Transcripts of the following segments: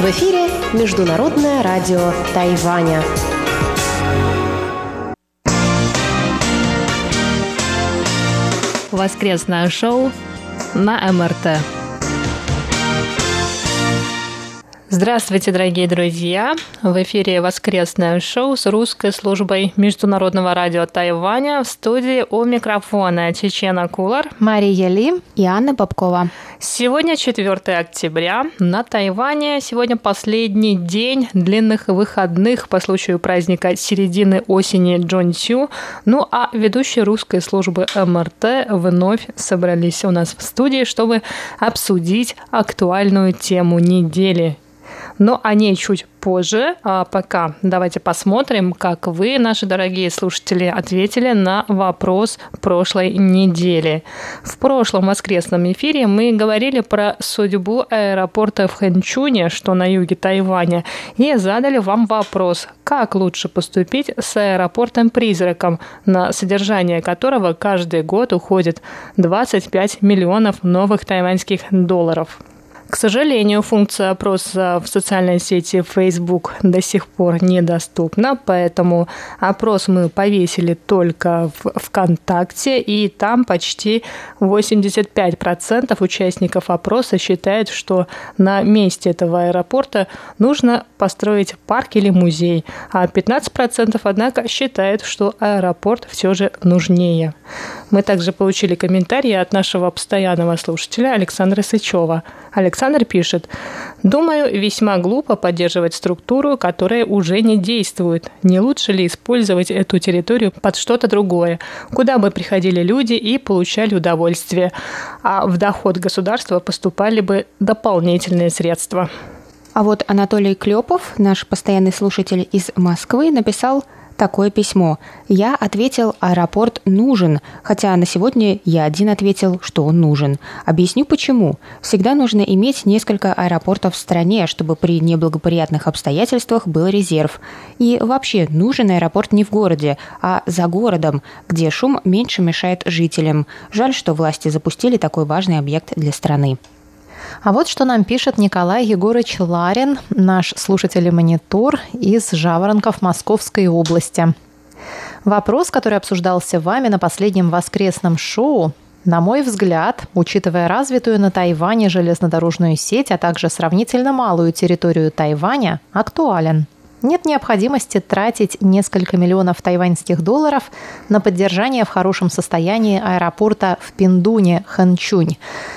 В эфире Международное радио Тайваня. Воскресное шоу на МРТ. Здравствуйте, дорогие друзья! В эфире воскресное шоу с русской службой Международного радио Тайваня в студии у микрофона Чечена Кулар, Мария Ли и Анна Попкова. Сегодня 4 октября. На Тайване сегодня последний день длинных выходных по случаю праздника середины осени Джон Сю. Ну а ведущие русской службы МРТ вновь собрались у нас в студии, чтобы обсудить актуальную тему недели но о ней чуть позже. А пока давайте посмотрим, как вы, наши дорогие слушатели, ответили на вопрос прошлой недели. В прошлом воскресном эфире мы говорили про судьбу аэропорта в Хэнчуне, что на юге Тайваня, и задали вам вопрос, как лучше поступить с аэропортом-призраком, на содержание которого каждый год уходит 25 миллионов новых тайваньских долларов. К сожалению, функция опроса в социальной сети Facebook до сих пор недоступна, поэтому опрос мы повесили только в ВКонтакте, и там почти 85% участников опроса считают, что на месте этого аэропорта нужно построить парк или музей, а 15% однако считают, что аэропорт все же нужнее. Мы также получили комментарии от нашего постоянного слушателя Александра Сычева. Александр пишет, «Думаю, весьма глупо поддерживать структуру, которая уже не действует. Не лучше ли использовать эту территорию под что-то другое, куда бы приходили люди и получали удовольствие, а в доход государства поступали бы дополнительные средства?» А вот Анатолий Клепов, наш постоянный слушатель из Москвы, написал – такое письмо. Я ответил, аэропорт нужен, хотя на сегодня я один ответил, что он нужен. Объясню почему. Всегда нужно иметь несколько аэропортов в стране, чтобы при неблагоприятных обстоятельствах был резерв. И вообще нужен аэропорт не в городе, а за городом, где шум меньше мешает жителям. Жаль, что власти запустили такой важный объект для страны. А вот что нам пишет Николай Егорович Ларин, наш слушатель и монитор из Жаворонков Московской области. Вопрос, который обсуждался вами на последнем воскресном шоу, на мой взгляд, учитывая развитую на Тайване железнодорожную сеть, а также сравнительно малую территорию Тайваня, актуален – нет необходимости тратить несколько миллионов тайваньских долларов на поддержание в хорошем состоянии аэропорта в Пиндуне, Ханчунь.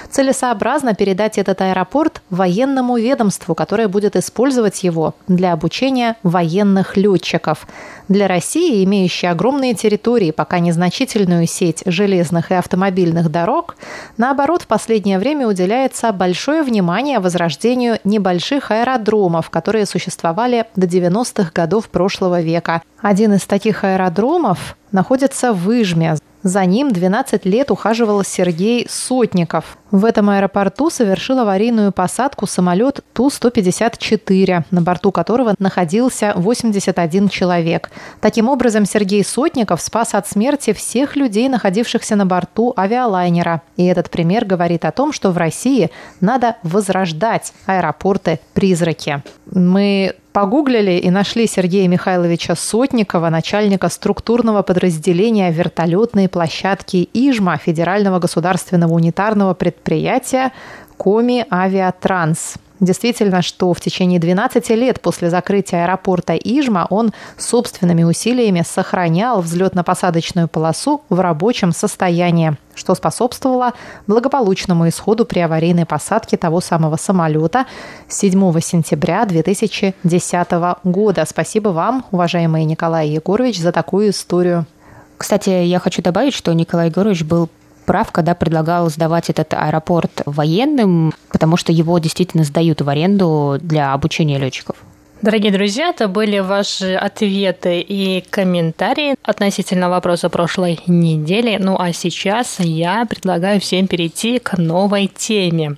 Целесообразно передать этот аэропорт военному ведомству, которое будет использовать его для обучения военных летчиков. Для России, имеющей огромные территории, пока незначительную сеть железных и автомобильных дорог, наоборот, в последнее время уделяется большое внимание возрождению небольших аэродромов, которые существовали до 90-х годов прошлого века. Один из таких аэродромов находится в Выжме, за ним 12 лет ухаживал Сергей Сотников. В этом аэропорту совершил аварийную посадку самолет Ту-154, на борту которого находился 81 человек. Таким образом, Сергей Сотников спас от смерти всех людей, находившихся на борту авиалайнера. И этот пример говорит о том, что в России надо возрождать аэропорты-призраки. Мы Погуглили и нашли Сергея Михайловича Сотникова, начальника структурного подразделения вертолетной площадки Ижма Федерального государственного унитарного предприятия Коми Авиатранс. Действительно, что в течение 12 лет после закрытия аэропорта Ижма он собственными усилиями сохранял взлетно-посадочную полосу в рабочем состоянии, что способствовало благополучному исходу при аварийной посадке того самого самолета 7 сентября 2010 года. Спасибо вам, уважаемый Николай Егорович, за такую историю. Кстати, я хочу добавить, что Николай Егорович был прав, когда предлагал сдавать этот аэропорт военным, потому что его действительно сдают в аренду для обучения летчиков. Дорогие друзья, это были ваши ответы и комментарии относительно вопроса прошлой недели. Ну а сейчас я предлагаю всем перейти к новой теме.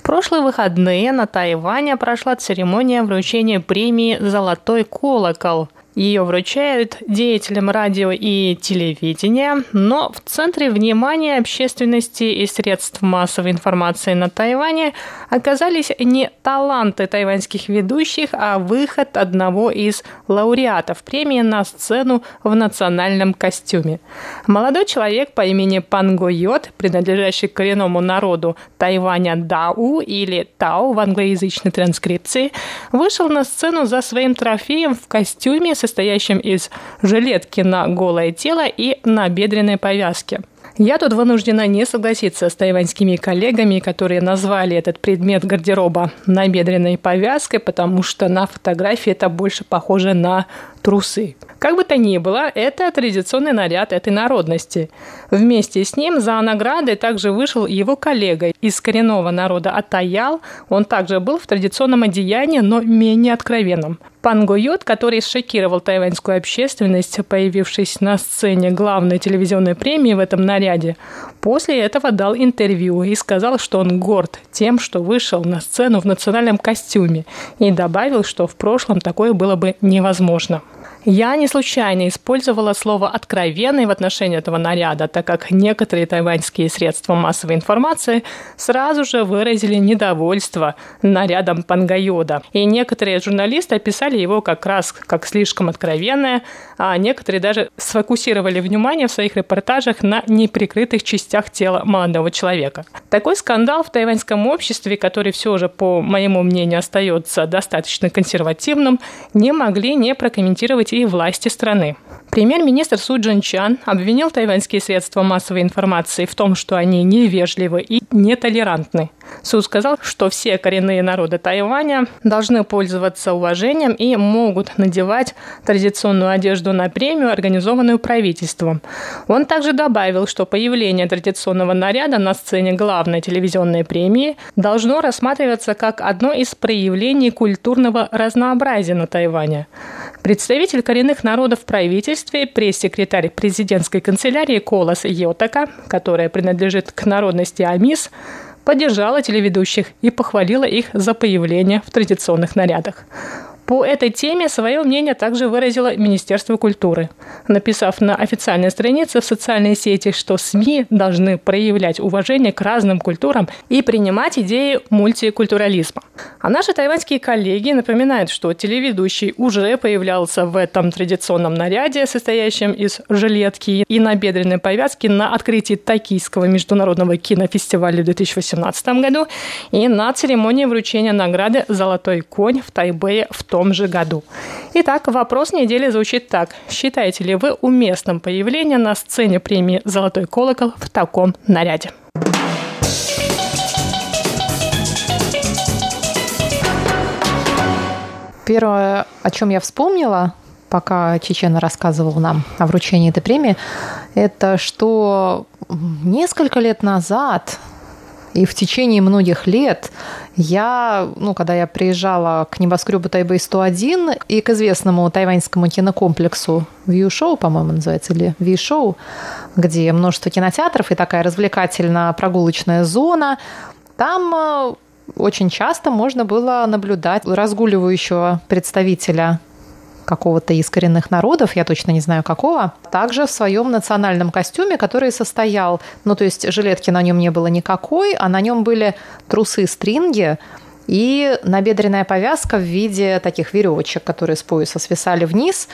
В прошлые выходные на Тайване прошла церемония вручения премии «Золотой колокол», ее вручают деятелям радио и телевидения, но в центре внимания общественности и средств массовой информации на Тайване оказались не таланты тайваньских ведущих, а выход одного из лауреатов премии на сцену в национальном костюме. Молодой человек по имени Панго Йот, принадлежащий коренному народу Тайваня Дау или Тау в англоязычной транскрипции, вышел на сцену за своим трофеем в костюме состоящем из жилетки на голое тело и на бедренной повязке. Я тут вынуждена не согласиться с тайваньскими коллегами, которые назвали этот предмет гардероба набедренной повязкой, потому что на фотографии это больше похоже на трусы. Как бы то ни было, это традиционный наряд этой народности. Вместе с ним за наградой также вышел его коллега из коренного народа Атаял. Он также был в традиционном одеянии, но менее откровенном. Пан Гойот, который шокировал тайваньскую общественность, появившись на сцене главной телевизионной премии в этом наряде, после этого дал интервью и сказал, что он горд тем, что вышел на сцену в национальном костюме, и добавил, что в прошлом такое было бы невозможно. Я не случайно использовала слово «откровенный» в отношении этого наряда, так как некоторые тайваньские средства массовой информации сразу же выразили недовольство нарядом Пангайода. И некоторые журналисты описали его как раз как слишком откровенное, а некоторые даже сфокусировали внимание в своих репортажах на неприкрытых частях тела молодого человека. Такой скандал в тайваньском обществе, который все же, по моему мнению, остается достаточно консервативным, не могли не прокомментировать и власти страны. Премьер-министр Су Джин Чан обвинил тайваньские средства массовой информации в том, что они невежливы и нетолерантны. Су сказал, что все коренные народы Тайваня должны пользоваться уважением и могут надевать традиционную одежду на премию, организованную правительством. Он также добавил, что появление традиционного наряда на сцене главной телевизионной премии должно рассматриваться как одно из проявлений культурного разнообразия на Тайване. Представитель коренных народов в правительстве, пресс-секретарь президентской канцелярии Колос Йотака, которая принадлежит к народности Амис, поддержала телеведущих и похвалила их за появление в традиционных нарядах. По этой теме свое мнение также выразило Министерство культуры, написав на официальной странице в социальной сети, что СМИ должны проявлять уважение к разным культурам и принимать идеи мультикультурализма. А наши тайваньские коллеги напоминают, что телеведущий уже появлялся в этом традиционном наряде, состоящем из жилетки и набедренной повязки на открытии Токийского международного кинофестиваля в 2018 году и на церемонии вручения награды «Золотой конь» в Тайбэе в том том же году. Итак, вопрос недели звучит так. Считаете ли вы уместным появление на сцене премии «Золотой колокол» в таком наряде? Первое, о чем я вспомнила, пока Чечена рассказывал нам о вручении этой премии, это что несколько лет назад и в течение многих лет я, ну, когда я приезжала к небоскребу Тайбэй-101 и к известному тайваньскому кинокомплексу View-шоу, по-моему, называется, или V-шоу, где множество кинотеатров и такая развлекательно-прогулочная зона, там э, очень часто можно было наблюдать разгуливающего представителя какого-то из коренных народов, я точно не знаю какого, также в своем национальном костюме, который состоял, ну то есть жилетки на нем не было никакой, а на нем были трусы-стринги, и набедренная повязка в виде таких веревочек, которые с пояса свисали вниз.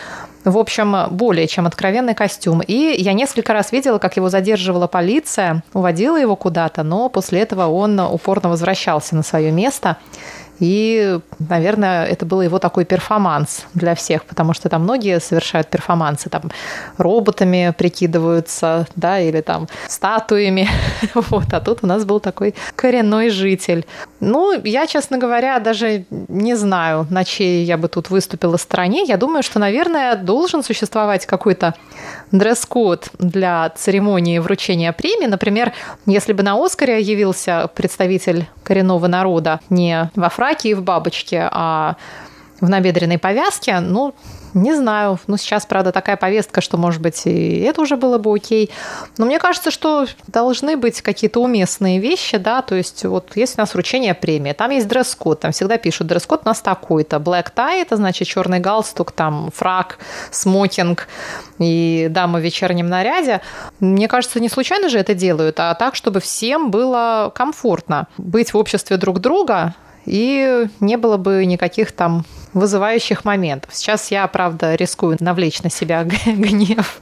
В общем, более чем откровенный костюм. И я несколько раз видела, как его задерживала полиция, уводила его куда-то, но после этого он упорно возвращался на свое место. И, наверное, это был его такой перформанс для всех, потому что там многие совершают перформансы, там роботами прикидываются, да, или там статуями. Вот, а тут у нас был такой коренной житель. Ну, я, честно говоря, даже не знаю, на чьей я бы тут выступила стороне. Я думаю, что, наверное, должен существовать какой-то дресс-код для церемонии вручения премии. Например, если бы на Оскаре явился представитель коренного народа не во фраке и в бабочке, а в набедренной повязке, ну, не знаю. Ну, сейчас, правда, такая повестка, что, может быть, и это уже было бы окей. Но мне кажется, что должны быть какие-то уместные вещи, да, то есть вот есть у нас вручение премии, там есть дресс-код, там всегда пишут, дресс-код у нас такой-то. Black tie – это значит черный галстук, там фрак, смокинг и дама в вечернем наряде. Мне кажется, не случайно же это делают, а так, чтобы всем было комфортно быть в обществе друг друга, и не было бы никаких там вызывающих моментов. Сейчас я, правда, рискую навлечь на себя гнев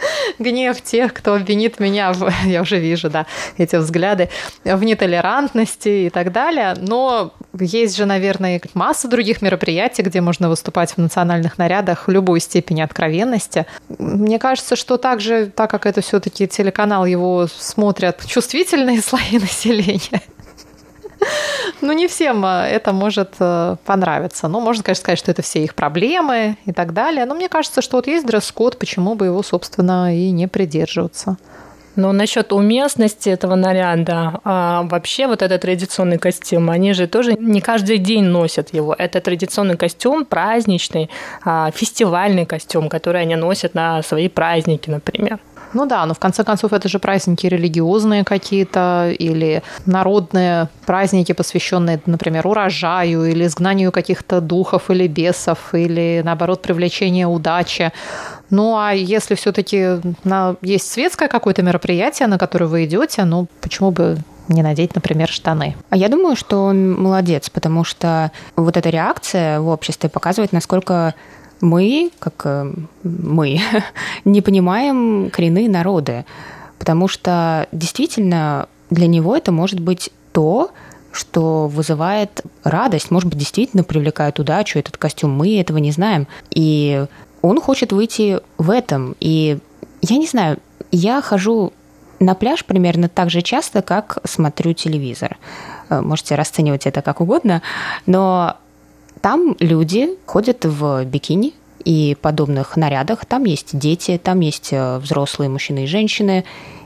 гнев тех, кто обвинит меня, в, я уже вижу, да, эти взгляды, в нетолерантности и так далее. Но есть же, наверное, масса других мероприятий, где можно выступать в национальных нарядах в любой степени откровенности. Мне кажется, что также, так как это все-таки телеканал, его смотрят чувствительные слои населения, ну, не всем а, это может э, понравиться. Ну, можно, конечно, сказать, что это все их проблемы и так далее. Но мне кажется, что вот есть дресс-код, почему бы его, собственно, и не придерживаться. Но насчет уместности этого наряда, а вообще вот этот традиционный костюм, они же тоже не каждый день носят его. Это традиционный костюм, праздничный, а, фестивальный костюм, который они носят на свои праздники, например. Ну да, но в конце концов это же праздники религиозные какие-то или народные праздники, посвященные, например, урожаю или изгнанию каких-то духов или бесов, или наоборот привлечению удачи. Ну а если все-таки есть светское какое-то мероприятие, на которое вы идете, ну почему бы не надеть, например, штаны. А я думаю, что он молодец, потому что вот эта реакция в обществе показывает, насколько мы, как э, мы, не понимаем коренные народы, потому что действительно для него это может быть то, что вызывает радость, может быть, действительно привлекает удачу, этот костюм. Мы этого не знаем. И он хочет выйти в этом. И я не знаю, я хожу на пляж примерно так же часто, как смотрю телевизор. Э, можете расценивать это как угодно, но там люди ходят в бикини и подобных нарядах. Там есть дети, там есть э, взрослые мужчины и женщины.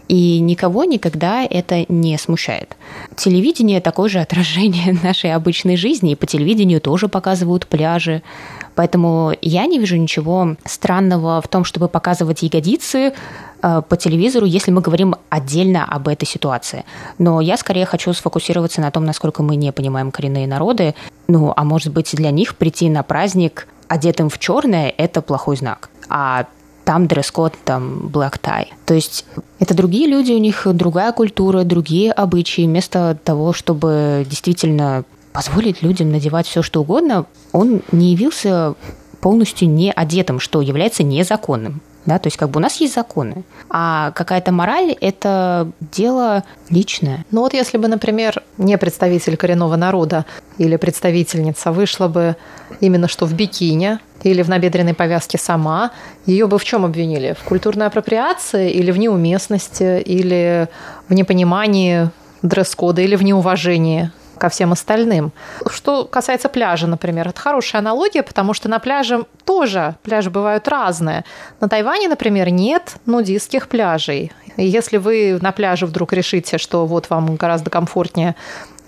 И никого никогда это не смущает. Телевидение такое же отражение нашей обычной жизни, и по телевидению тоже показывают пляжи. Поэтому я не вижу ничего странного в том, чтобы показывать ягодицы по телевизору, если мы говорим отдельно об этой ситуации. Но я скорее хочу сфокусироваться на том, насколько мы не понимаем коренные народы. Ну, а может быть, для них прийти на праздник одетым в черное – это плохой знак. А там дресс-код, там black tie. То есть это другие люди, у них другая культура, другие обычаи. Вместо того, чтобы действительно позволить людям надевать все, что угодно, он не явился полностью не одетым, что является незаконным. Да, то есть как бы у нас есть законы, а какая-то мораль – это дело личное. Ну вот если бы, например, не представитель коренного народа или представительница вышла бы именно что в бикини или в набедренной повязке сама, ее бы в чем обвинили? В культурной апроприации или в неуместности, или в непонимании дресс-кода, или в неуважении ко всем остальным. Что касается пляжа, например, это хорошая аналогия, потому что на пляже тоже пляжи бывают разные. На Тайване, например, нет нудистских пляжей. Если вы на пляже вдруг решите, что вот вам гораздо комфортнее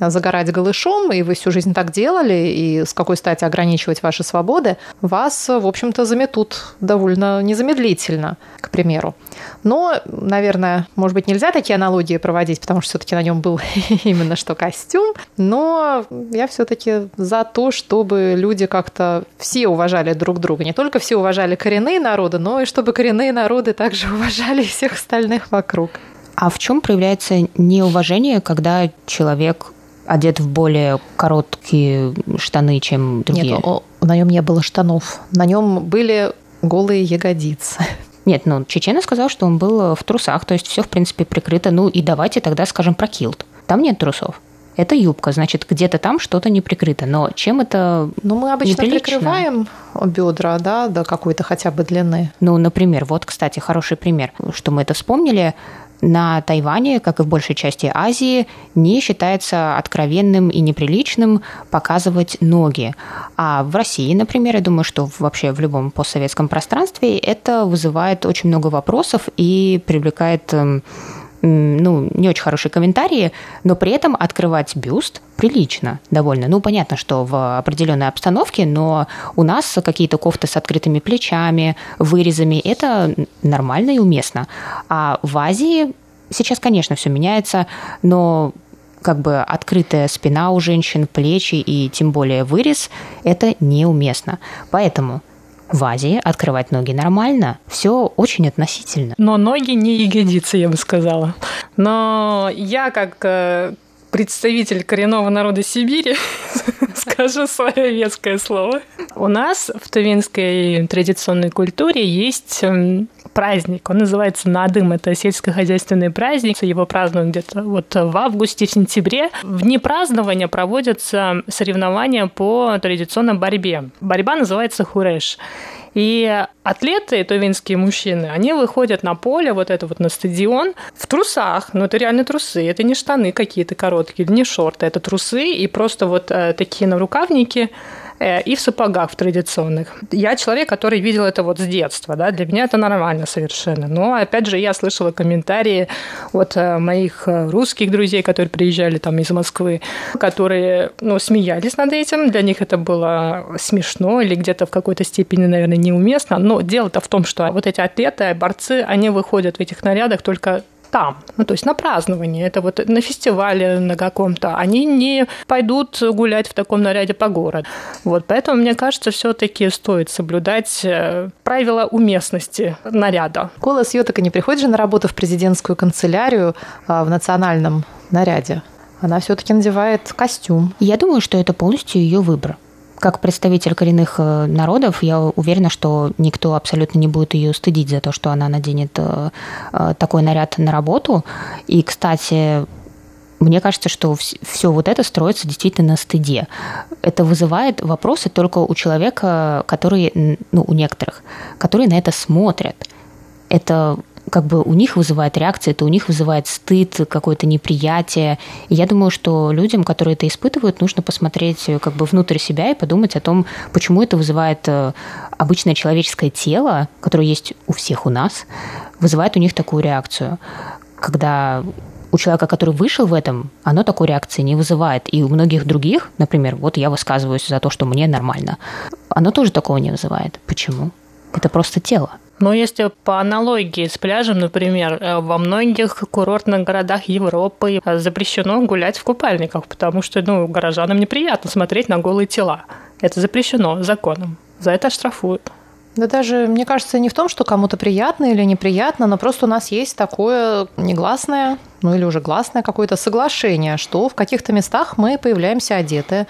загорать голышом, и вы всю жизнь так делали, и с какой стати ограничивать ваши свободы, вас, в общем-то, заметут довольно незамедлительно, к примеру. Но, наверное, может быть, нельзя такие аналогии проводить, потому что все-таки на нем был именно что костюм, но я все-таки за то, чтобы люди как-то все уважали друг друга. Не только все уважали коренные народы, но и чтобы коренные народы также уважали всех остальных вокруг. А в чем проявляется неуважение, когда человек одет в более короткие штаны, чем другие? Нет, на нем не было штанов. На нем были голые ягодицы. Нет, ну, Чечена сказал, что он был в трусах, то есть все, в принципе, прикрыто. Ну, и давайте тогда скажем про килт. Там нет трусов. Это юбка, значит, где-то там что-то не прикрыто. Но чем это Ну, мы обычно неприлично? прикрываем бедра, да, до какой-то хотя бы длины. Ну, например, вот, кстати, хороший пример, что мы это вспомнили на Тайване, как и в большей части Азии, не считается откровенным и неприличным показывать ноги. А в России, например, я думаю, что вообще в любом постсоветском пространстве это вызывает очень много вопросов и привлекает эм, ну, не очень хорошие комментарии, но при этом открывать бюст прилично довольно. Ну, понятно, что в определенной обстановке, но у нас какие-то кофты с открытыми плечами, вырезами, это нормально и уместно. А в Азии сейчас, конечно, все меняется, но как бы открытая спина у женщин, плечи и тем более вырез, это неуместно. Поэтому в Азии открывать ноги нормально, все очень относительно. Но ноги не ягодицы, я бы сказала. Но я как э, представитель коренного народа Сибири, скажу свое веское слово. У нас в тувинской традиционной культуре есть эм, праздник. Он называется Надым. Это сельскохозяйственный праздник. Его празднуют где-то вот в августе, в сентябре. В дни празднования проводятся соревнования по традиционной борьбе. Борьба называется хуреш. И атлеты, тувинские мужчины, они выходят на поле, вот это вот на стадион, в трусах. Ну, это реально трусы. Это не штаны какие-то короткие, не шорты. Это трусы и просто вот э, такие нарукавники и в сапогах в традиционных. Я человек, который видел это вот с детства, да, для меня это нормально совершенно. Но, опять же, я слышала комментарии от э, моих э, русских друзей, которые приезжали там из Москвы, которые, ну, смеялись над этим, для них это было смешно или где-то в какой-то степени, наверное, неуместно, но дело-то в том, что вот эти атлеты, борцы, они выходят в этих нарядах только там, ну, то есть на праздновании, это вот на фестивале на каком-то, они не пойдут гулять в таком наряде по городу. Вот, поэтому, мне кажется, все таки стоит соблюдать э, правила уместности наряда. Кола Сьотака не приходит же на работу в президентскую канцелярию а, в национальном наряде? Она все-таки надевает костюм. Я думаю, что это полностью ее выбор как представитель коренных э, народов, я уверена, что никто абсолютно не будет ее стыдить за то, что она наденет э, э, такой наряд на работу. И, кстати, мне кажется, что все вот это строится действительно на стыде. Это вызывает вопросы только у человека, который, ну, у некоторых, которые на это смотрят. Это как бы у них вызывает реакция, это у них вызывает стыд, какое-то неприятие. И я думаю, что людям, которые это испытывают, нужно посмотреть э, как бы внутрь себя и подумать о том, почему это вызывает э, обычное человеческое тело, которое есть у всех у нас, вызывает у них такую реакцию. Когда у человека, который вышел в этом, оно такой реакции не вызывает. И у многих других, например, вот я высказываюсь за то, что мне нормально, оно тоже такого не вызывает. Почему? Это просто тело. Но если по аналогии с пляжем, например, э, во многих курортных городах Европы э, запрещено гулять в купальниках, потому что ну, горожанам неприятно смотреть на голые тела. Это запрещено законом. За это штрафуют. Да даже, мне кажется, не в том, что кому-то приятно или неприятно, но просто у нас есть такое негласное ну или уже гласное какое-то соглашение, что в каких-то местах мы появляемся одеты,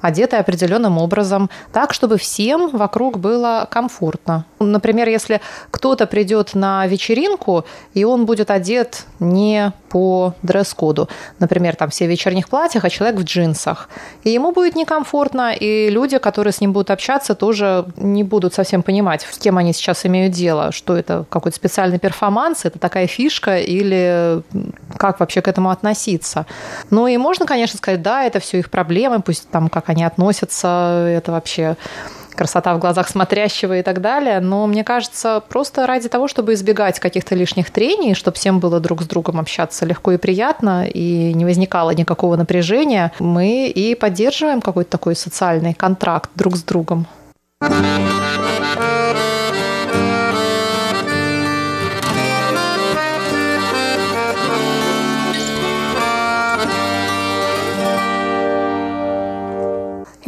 одеты определенным образом, так, чтобы всем вокруг было комфортно. Например, если кто-то придет на вечеринку, и он будет одет не по дресс-коду, например, там все в вечерних платьях, а человек в джинсах, и ему будет некомфортно, и люди, которые с ним будут общаться, тоже не будут совсем понимать, с кем они сейчас имеют дело, что это какой-то специальный перформанс, это такая фишка или как вообще к этому относиться. Ну и можно, конечно, сказать, да, это все их проблемы, пусть там как они относятся, это вообще красота в глазах смотрящего и так далее. Но мне кажется, просто ради того, чтобы избегать каких-то лишних трений, чтобы всем было друг с другом общаться легко и приятно, и не возникало никакого напряжения, мы и поддерживаем какой-то такой социальный контракт друг с другом.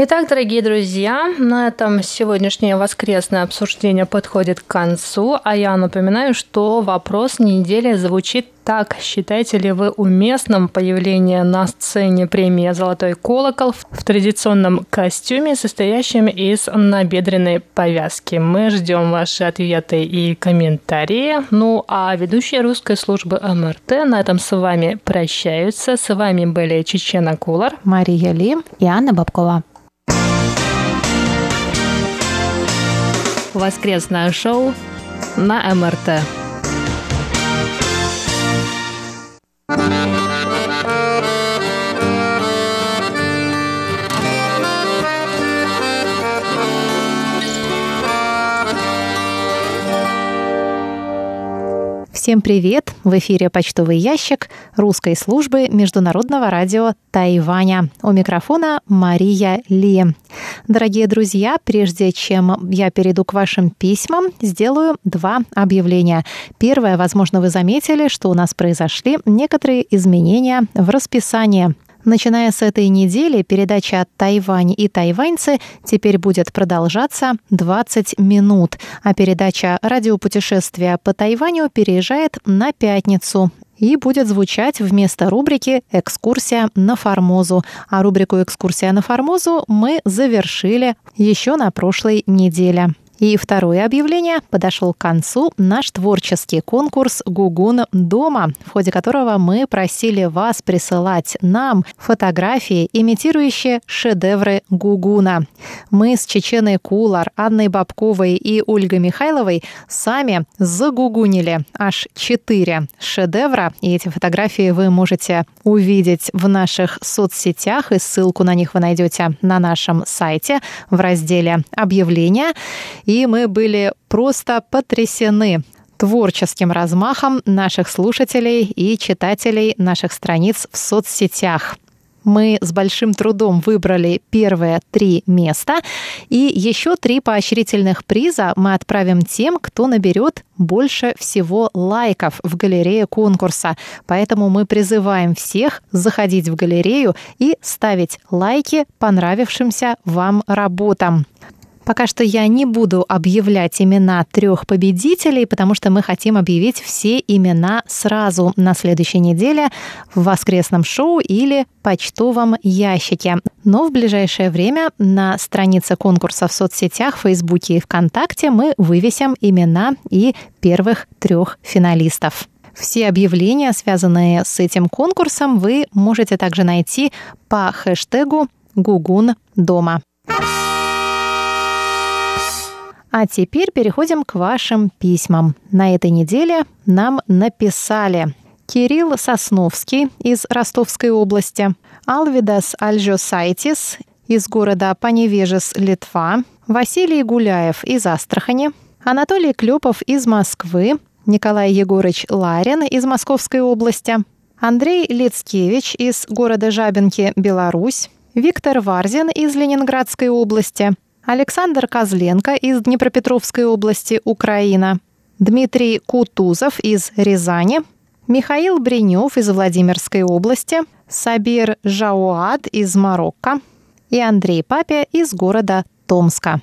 Итак, дорогие друзья, на этом сегодняшнее воскресное обсуждение подходит к концу, а я напоминаю, что вопрос недели звучит так. Считаете ли вы уместным появление на сцене премии «Золотой колокол» в традиционном костюме, состоящем из набедренной повязки? Мы ждем ваши ответы и комментарии. Ну а ведущие русской службы МРТ на этом с вами прощаются. С вами были Чечена Кулар, Мария Ли и Анна Бабкова. Воскресное шоу на МРТ. Всем привет! В эфире почтовый ящик русской службы Международного радио Тайваня. У микрофона Мария Ли. Дорогие друзья, прежде чем я перейду к вашим письмам, сделаю два объявления. Первое, возможно, вы заметили, что у нас произошли некоторые изменения в расписании. Начиная с этой недели, передача «Тайвань и тайваньцы» теперь будет продолжаться 20 минут, а передача «Радиопутешествия по Тайваню» переезжает на пятницу и будет звучать вместо рубрики «Экскурсия на Формозу». А рубрику «Экскурсия на Формозу» мы завершили еще на прошлой неделе. И второе объявление. Подошел к концу наш творческий конкурс «Гугун дома», в ходе которого мы просили вас присылать нам фотографии, имитирующие шедевры Гугуна. Мы с Чеченой Кулар, Анной Бабковой и Ольгой Михайловой сами загугунили аж четыре шедевра, и эти фотографии вы можете увидеть в наших соцсетях, и ссылку на них вы найдете на нашем сайте в разделе «Объявления» и мы были просто потрясены творческим размахом наших слушателей и читателей наших страниц в соцсетях. Мы с большим трудом выбрали первые три места, и еще три поощрительных приза мы отправим тем, кто наберет больше всего лайков в галерее конкурса. Поэтому мы призываем всех заходить в галерею и ставить лайки понравившимся вам работам. Пока что я не буду объявлять имена трех победителей, потому что мы хотим объявить все имена сразу на следующей неделе в воскресном шоу или почтовом ящике. Но в ближайшее время на странице конкурса в соцсетях, Фейсбуке и ВКонтакте мы вывесим имена и первых трех финалистов. Все объявления, связанные с этим конкурсом, вы можете также найти по хэштегу «Гугун дома». А теперь переходим к вашим письмам. На этой неделе нам написали Кирилл Сосновский из Ростовской области, Алвидас Альжосайтис из города Поневежес, Литва, Василий Гуляев из Астрахани, Анатолий Клепов из Москвы, Николай Егорыч Ларин из Московской области, Андрей Лицкевич из города Жабинки, Беларусь, Виктор Варзин из Ленинградской области – Александр Козленко из Днепропетровской области, Украина, Дмитрий Кутузов из Рязани, Михаил Бринев из Владимирской области, Сабир Жауад из Марокко. И Андрей Папе из города Томска.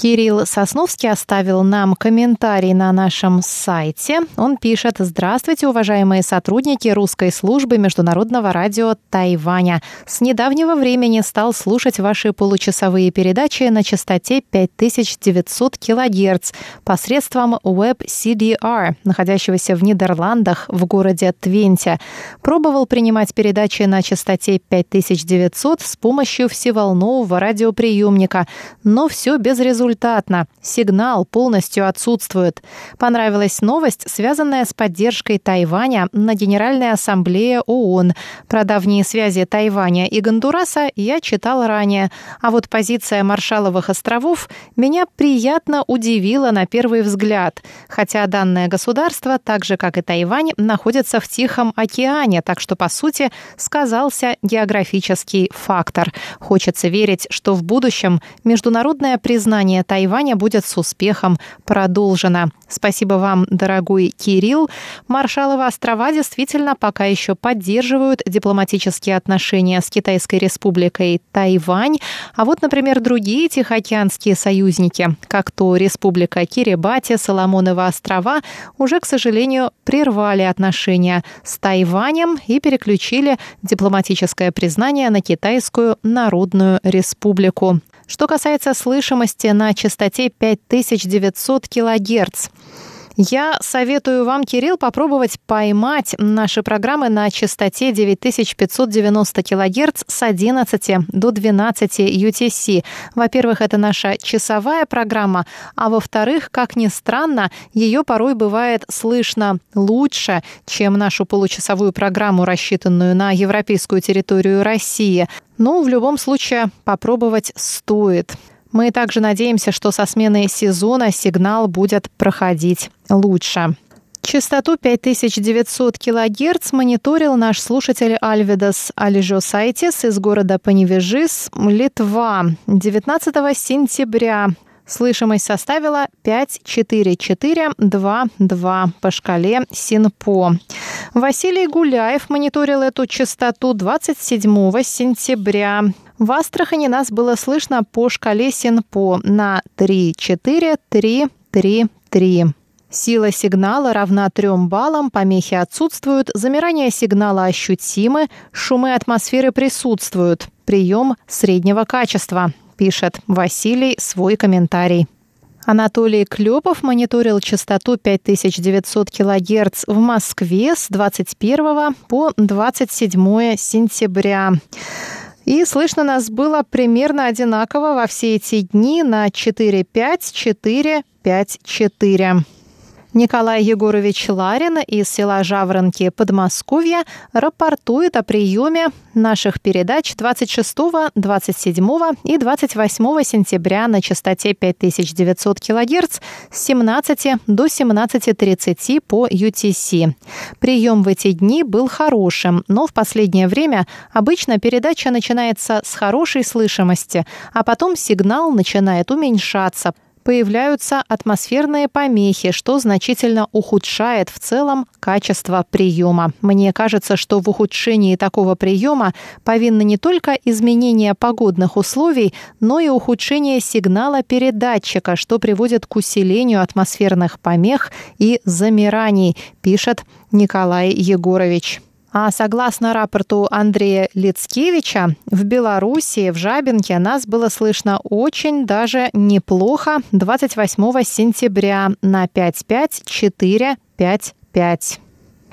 Кирилл Сосновский оставил нам комментарий на нашем сайте. Он пишет «Здравствуйте, уважаемые сотрудники русской службы Международного радио Тайваня. С недавнего времени стал слушать ваши получасовые передачи на частоте 5900 кГц посредством Web-CDR, находящегося в Нидерландах в городе Твенте. Пробовал принимать передачи на частоте 5900 с помощью всеволнового радиоприемника, но все без результата безрезультатно. Сигнал полностью отсутствует. Понравилась новость, связанная с поддержкой Тайваня на Генеральной Ассамблее ООН. Про давние связи Тайваня и Гондураса я читал ранее. А вот позиция Маршаловых островов меня приятно удивила на первый взгляд. Хотя данное государство, так же как и Тайвань, находится в Тихом океане, так что, по сути, сказался географический фактор. Хочется верить, что в будущем международное признание освоение Тайваня будет с успехом продолжено. Спасибо вам, дорогой Кирилл. Маршаловы острова действительно пока еще поддерживают дипломатические отношения с Китайской республикой Тайвань. А вот, например, другие Тихоокеанские союзники, как то Республика Кирибати, Соломоновы острова, уже, к сожалению, прервали отношения с Тайванем и переключили дипломатическое признание на Китайскую Народную Республику. Что касается слышимости на частоте 5900 кГц, я советую вам, Кирилл, попробовать поймать наши программы на частоте 9590 кГц с 11 до 12 UTC. Во-первых, это наша часовая программа, а во-вторых, как ни странно, ее порой бывает слышно лучше, чем нашу получасовую программу, рассчитанную на европейскую территорию России. Но в любом случае попробовать стоит. Мы также надеемся, что со сменой сезона сигнал будет проходить лучше. Частоту 5900 кГц мониторил наш слушатель Альвидас Алижосайтис из города Паневежис, Литва, 19 сентября. Слышимость составила 54422 по шкале СИНПО. Василий Гуляев мониторил эту частоту 27 сентября. В Астрахани нас было слышно по шкале СИНПО на 34333. Сила сигнала равна 3 баллам, помехи отсутствуют, замирание сигнала ощутимы, шумы атмосферы присутствуют. Прием среднего качества пишет Василий свой комментарий. Анатолий Клепов мониторил частоту 5900 кГц в Москве с 21 по 27 сентября. И слышно нас было примерно одинаково во все эти дни на 45454. Николай Егорович Ларин из села Жаворонки Подмосковья рапортует о приеме наших передач 26, 27 и 28 сентября на частоте 5900 кГц с 17 до 17.30 по UTC. Прием в эти дни был хорошим, но в последнее время обычно передача начинается с хорошей слышимости, а потом сигнал начинает уменьшаться – появляются атмосферные помехи, что значительно ухудшает в целом качество приема. Мне кажется, что в ухудшении такого приема повинно не только изменение погодных условий, но и ухудшение сигнала передатчика, что приводит к усилению атмосферных помех и замираний, пишет Николай Егорович. А согласно рапорту Андрея Лицкевича, в Беларуси, в Жабинке нас было слышно очень даже неплохо 28 сентября на 55455.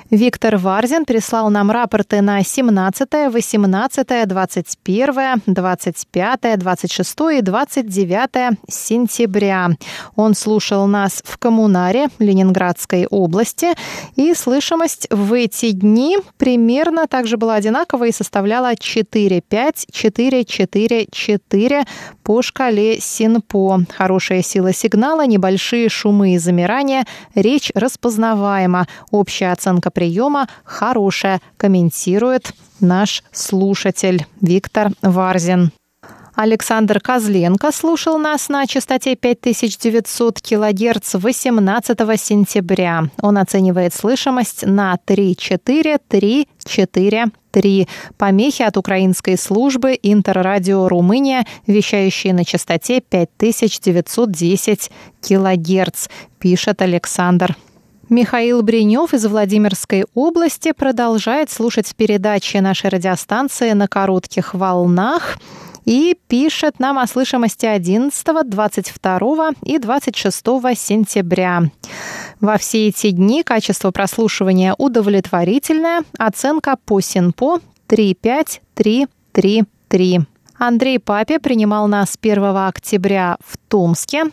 Виктор Варзин прислал нам рапорты на 17, 18, 21, 25, 26 и 29 сентября. Он слушал нас в Коммунаре Ленинградской области, и слышимость в эти дни примерно также была одинакова и составляла 4-5-4-4-4 по шкале СИНПО. Хорошая сила сигнала, небольшие шумы и замирания, речь распознаваема. Общая оценка приема хорошая, комментирует наш слушатель Виктор Варзин. Александр Козленко слушал нас на частоте 5900 кГц 18 сентября. Он оценивает слышимость на 3-4-3-4-3. Помехи от украинской службы Интеррадио Румыния, вещающие на частоте 5910 кГц, пишет Александр Михаил Бринев из Владимирской области продолжает слушать передачи нашей радиостанции на коротких волнах и пишет нам о слышимости 11, 22 и 26 сентября. Во все эти дни качество прослушивания удовлетворительное, оценка по СИНПО 35333. Андрей Папе принимал нас 1 октября в Томске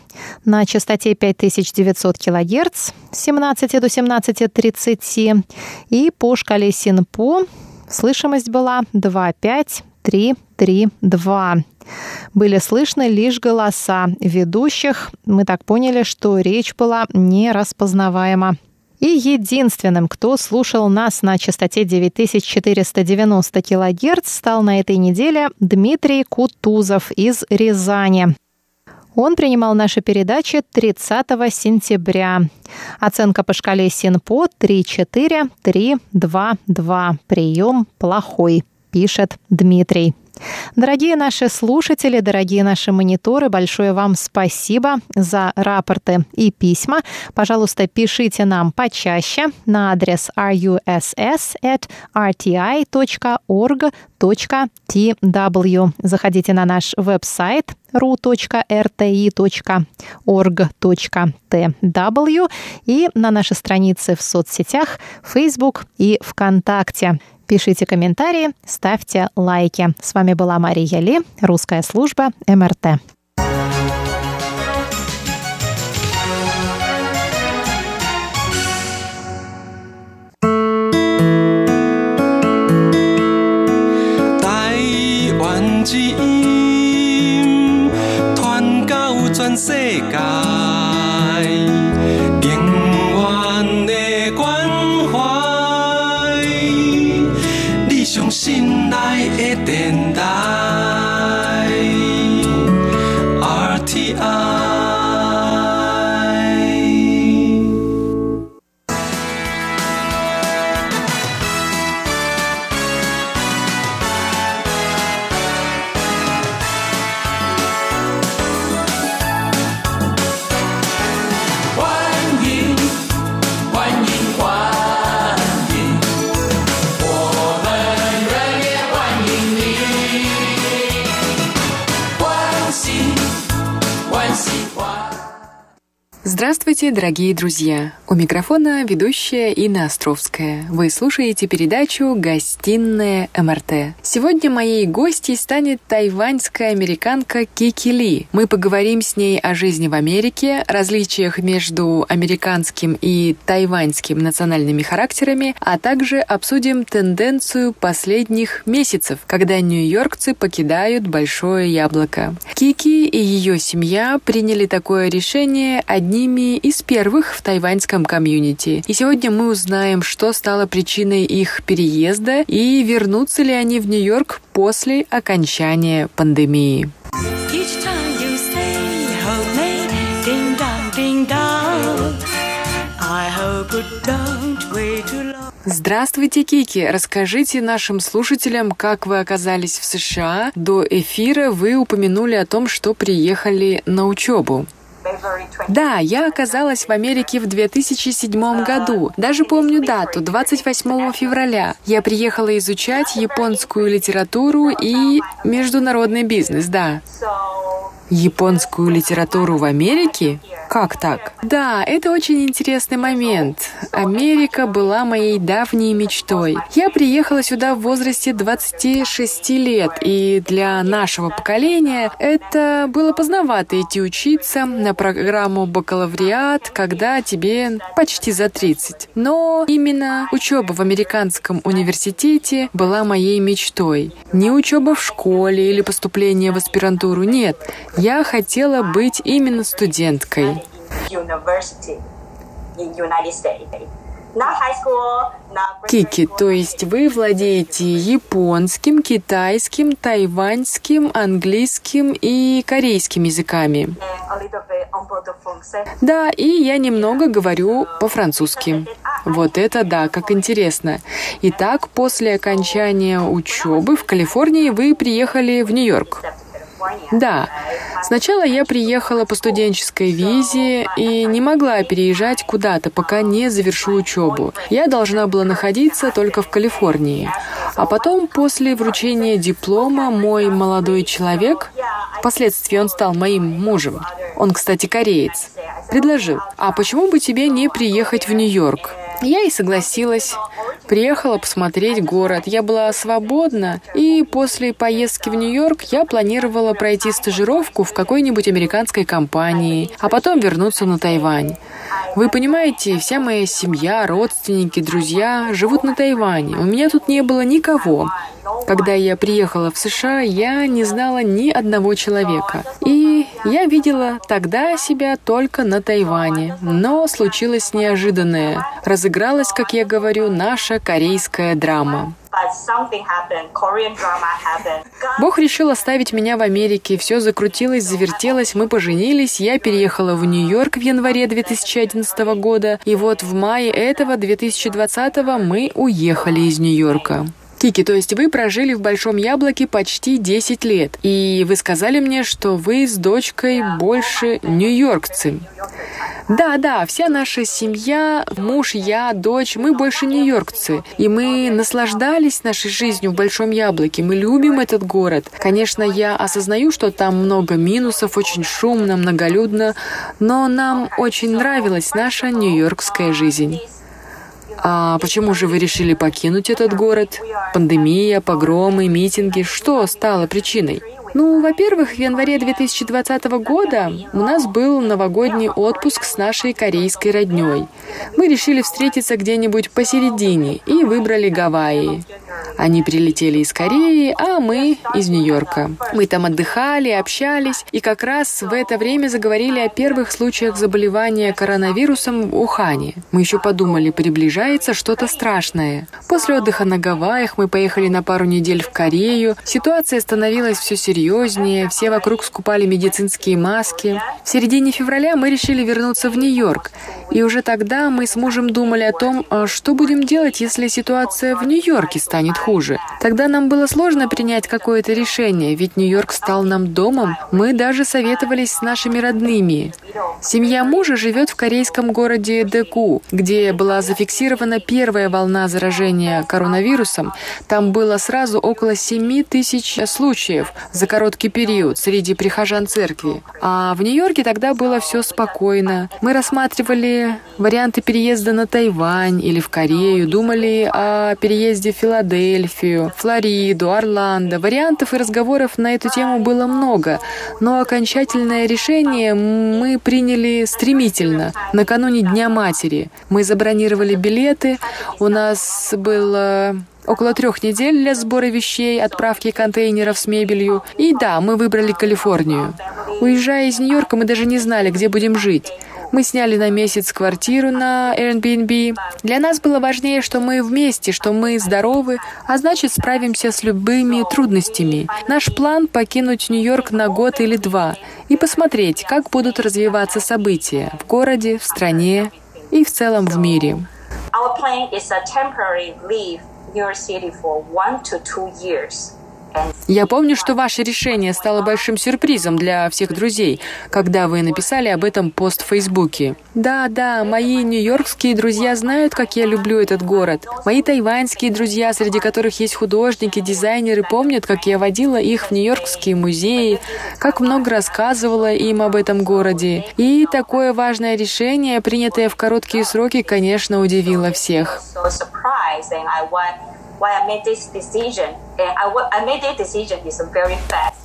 на частоте 5900 кГц с 17 до 17.30 и по шкале СИНПО слышимость была 2,5, 3, 3, 2. Были слышны лишь голоса ведущих. Мы так поняли, что речь была нераспознаваема. И единственным, кто слушал нас на частоте 9490 кГц, стал на этой неделе Дмитрий Кутузов из Рязани. Он принимал наши передачи 30 сентября. Оценка по шкале СИНПО 3-4, 3-2-2. Прием плохой, пишет Дмитрий. Дорогие наши слушатели, дорогие наши мониторы, большое вам спасибо за рапорты и письма. Пожалуйста, пишите нам почаще на адрес russ@rti.org.tw. Заходите на наш веб-сайт ru.rti.org.tw и на наши страницы в соцсетях Facebook и ВКонтакте. Пишите комментарии, ставьте лайки. С вами была Мария Ли, русская служба МРТ. Тайвань 世界，Здравствуйте, дорогие друзья! У микрофона ведущая Инна Островская. Вы слушаете передачу «Гостиная МРТ». Сегодня моей гостьей станет тайваньская американка Кики Ли. Мы поговорим с ней о жизни в Америке, различиях между американским и тайваньским национальными характерами, а также обсудим тенденцию последних месяцев, когда нью-йоркцы покидают Большое Яблоко. Кики и ее семья приняли такое решение одними из первых в тайваньском комьюнити. И сегодня мы узнаем, что стало причиной их переезда и вернутся ли они в Нью-Йорк после окончания пандемии. Long. Здравствуйте, Кики! Расскажите нашим слушателям, как вы оказались в США. До эфира вы упомянули о том, что приехали на учебу. Да, я оказалась в Америке в 2007 году. Даже помню дату, 28 февраля. Я приехала изучать японскую литературу и международный бизнес, да. Японскую литературу в Америке? Как так? Да, это очень интересный момент. Америка была моей давней мечтой. Я приехала сюда в возрасте 26 лет, и для нашего поколения это было поздновато идти учиться на программу бакалавриат, когда тебе почти за 30. Но именно учеба в американском университете была моей мечтой. Не учеба в школе или поступление в аспирантуру, нет. Я хотела быть именно студенткой. Кики, то есть вы владеете японским, китайским, тайваньским, английским и корейским языками. français. Да, и я немного говорю по-французски. Вот это да, как интересно. Итак, после окончания учебы в Калифорнии вы приехали в Нью-Йорк. Да. Сначала я приехала по студенческой визе и не могла переезжать куда-то, пока не завершу учебу. Я должна была находиться только в Калифорнии. А потом, после вручения диплома, мой молодой человек, впоследствии он стал моим мужем, он, кстати, кореец, предложил, а почему бы тебе не приехать в Нью-Йорк? Я и согласилась. Приехала посмотреть город. Я была свободна, и после поездки в Нью-Йорк я планировала пройти стажировку в какой-нибудь американской компании, а потом вернуться на Тайвань. Вы понимаете, вся моя семья, родственники, друзья живут на Тайване. У меня тут не было никого. Когда я приехала в США, я не знала ни одного человека. И я видела тогда себя только на Тайване. Но случилось неожиданное. Разыгралась, как я говорю, наша корейская драма. Бог решил оставить меня в Америке. Все закрутилось, завертелось, мы поженились. Я переехала в Нью-Йорк в январе 2011 года. И вот в мае этого 2020 мы уехали из Нью-Йорка. Кики, то есть вы прожили в Большом Яблоке почти 10 лет. И вы сказали мне, что вы с дочкой больше нью-йоркцы. Да, да, вся наша семья, муж, я, дочь, мы больше нью-йоркцы. И мы наслаждались нашей жизнью в Большом Яблоке. Мы любим этот город. Конечно, я осознаю, что там много минусов, очень шумно, многолюдно, но нам очень нравилась наша нью-йоркская жизнь. А почему же вы решили покинуть этот город? Пандемия, погромы, митинги. Что стало причиной? Ну, во-первых, в январе 2020 года у нас был новогодний отпуск с нашей корейской родней. Мы решили встретиться где-нибудь посередине и выбрали Гавайи. Они прилетели из Кореи, а мы из Нью-Йорка. Мы там отдыхали, общались, и как раз в это время заговорили о первых случаях заболевания коронавирусом в Ухане. Мы еще подумали, приближается что-то страшное. После отдыха на Гавайях мы поехали на пару недель в Корею. Ситуация становилась все серьезнее, все вокруг скупали медицинские маски. В середине февраля мы решили вернуться в Нью-Йорк. И уже тогда мы с мужем думали о том, а что будем делать, если ситуация в Нью-Йорке станет хуже. Тогда нам было сложно принять какое-то решение, ведь Нью-Йорк стал нам домом. Мы даже советовались с нашими родными. Семья мужа живет в корейском городе Дэку, где была зафиксирована первая волна заражения коронавирусом. Там было сразу около 7 тысяч случаев за короткий период среди прихожан церкви. А в Нью-Йорке тогда было все спокойно. Мы рассматривали варианты переезда на Тайвань или в Корею, думали о переезде в Филадельфию, Флориду, Орландо. Вариантов и разговоров на эту тему было много, но окончательное решение мы приняли стремительно, накануне Дня матери. Мы забронировали билеты, у нас было около трех недель для сбора вещей, отправки контейнеров с мебелью. И да, мы выбрали Калифорнию. Уезжая из Нью-Йорка, мы даже не знали, где будем жить. Мы сняли на месяц квартиру на Airbnb. Для нас было важнее, что мы вместе, что мы здоровы, а значит справимся с любыми трудностями. Наш план — покинуть Нью-Йорк на год или два и посмотреть, как будут развиваться события в городе, в стране и в целом в мире. Our plan is a temporary leave York City for one to two years. Я помню, что ваше решение стало большим сюрпризом для всех друзей, когда вы написали об этом пост в Фейсбуке. Да, да, мои нью-йоркские друзья знают, как я люблю этот город. Мои тайваньские друзья, среди которых есть художники, дизайнеры, помнят, как я водила их в нью-йоркские музеи, как много рассказывала им об этом городе. И такое важное решение, принятое в короткие сроки, конечно, удивило всех.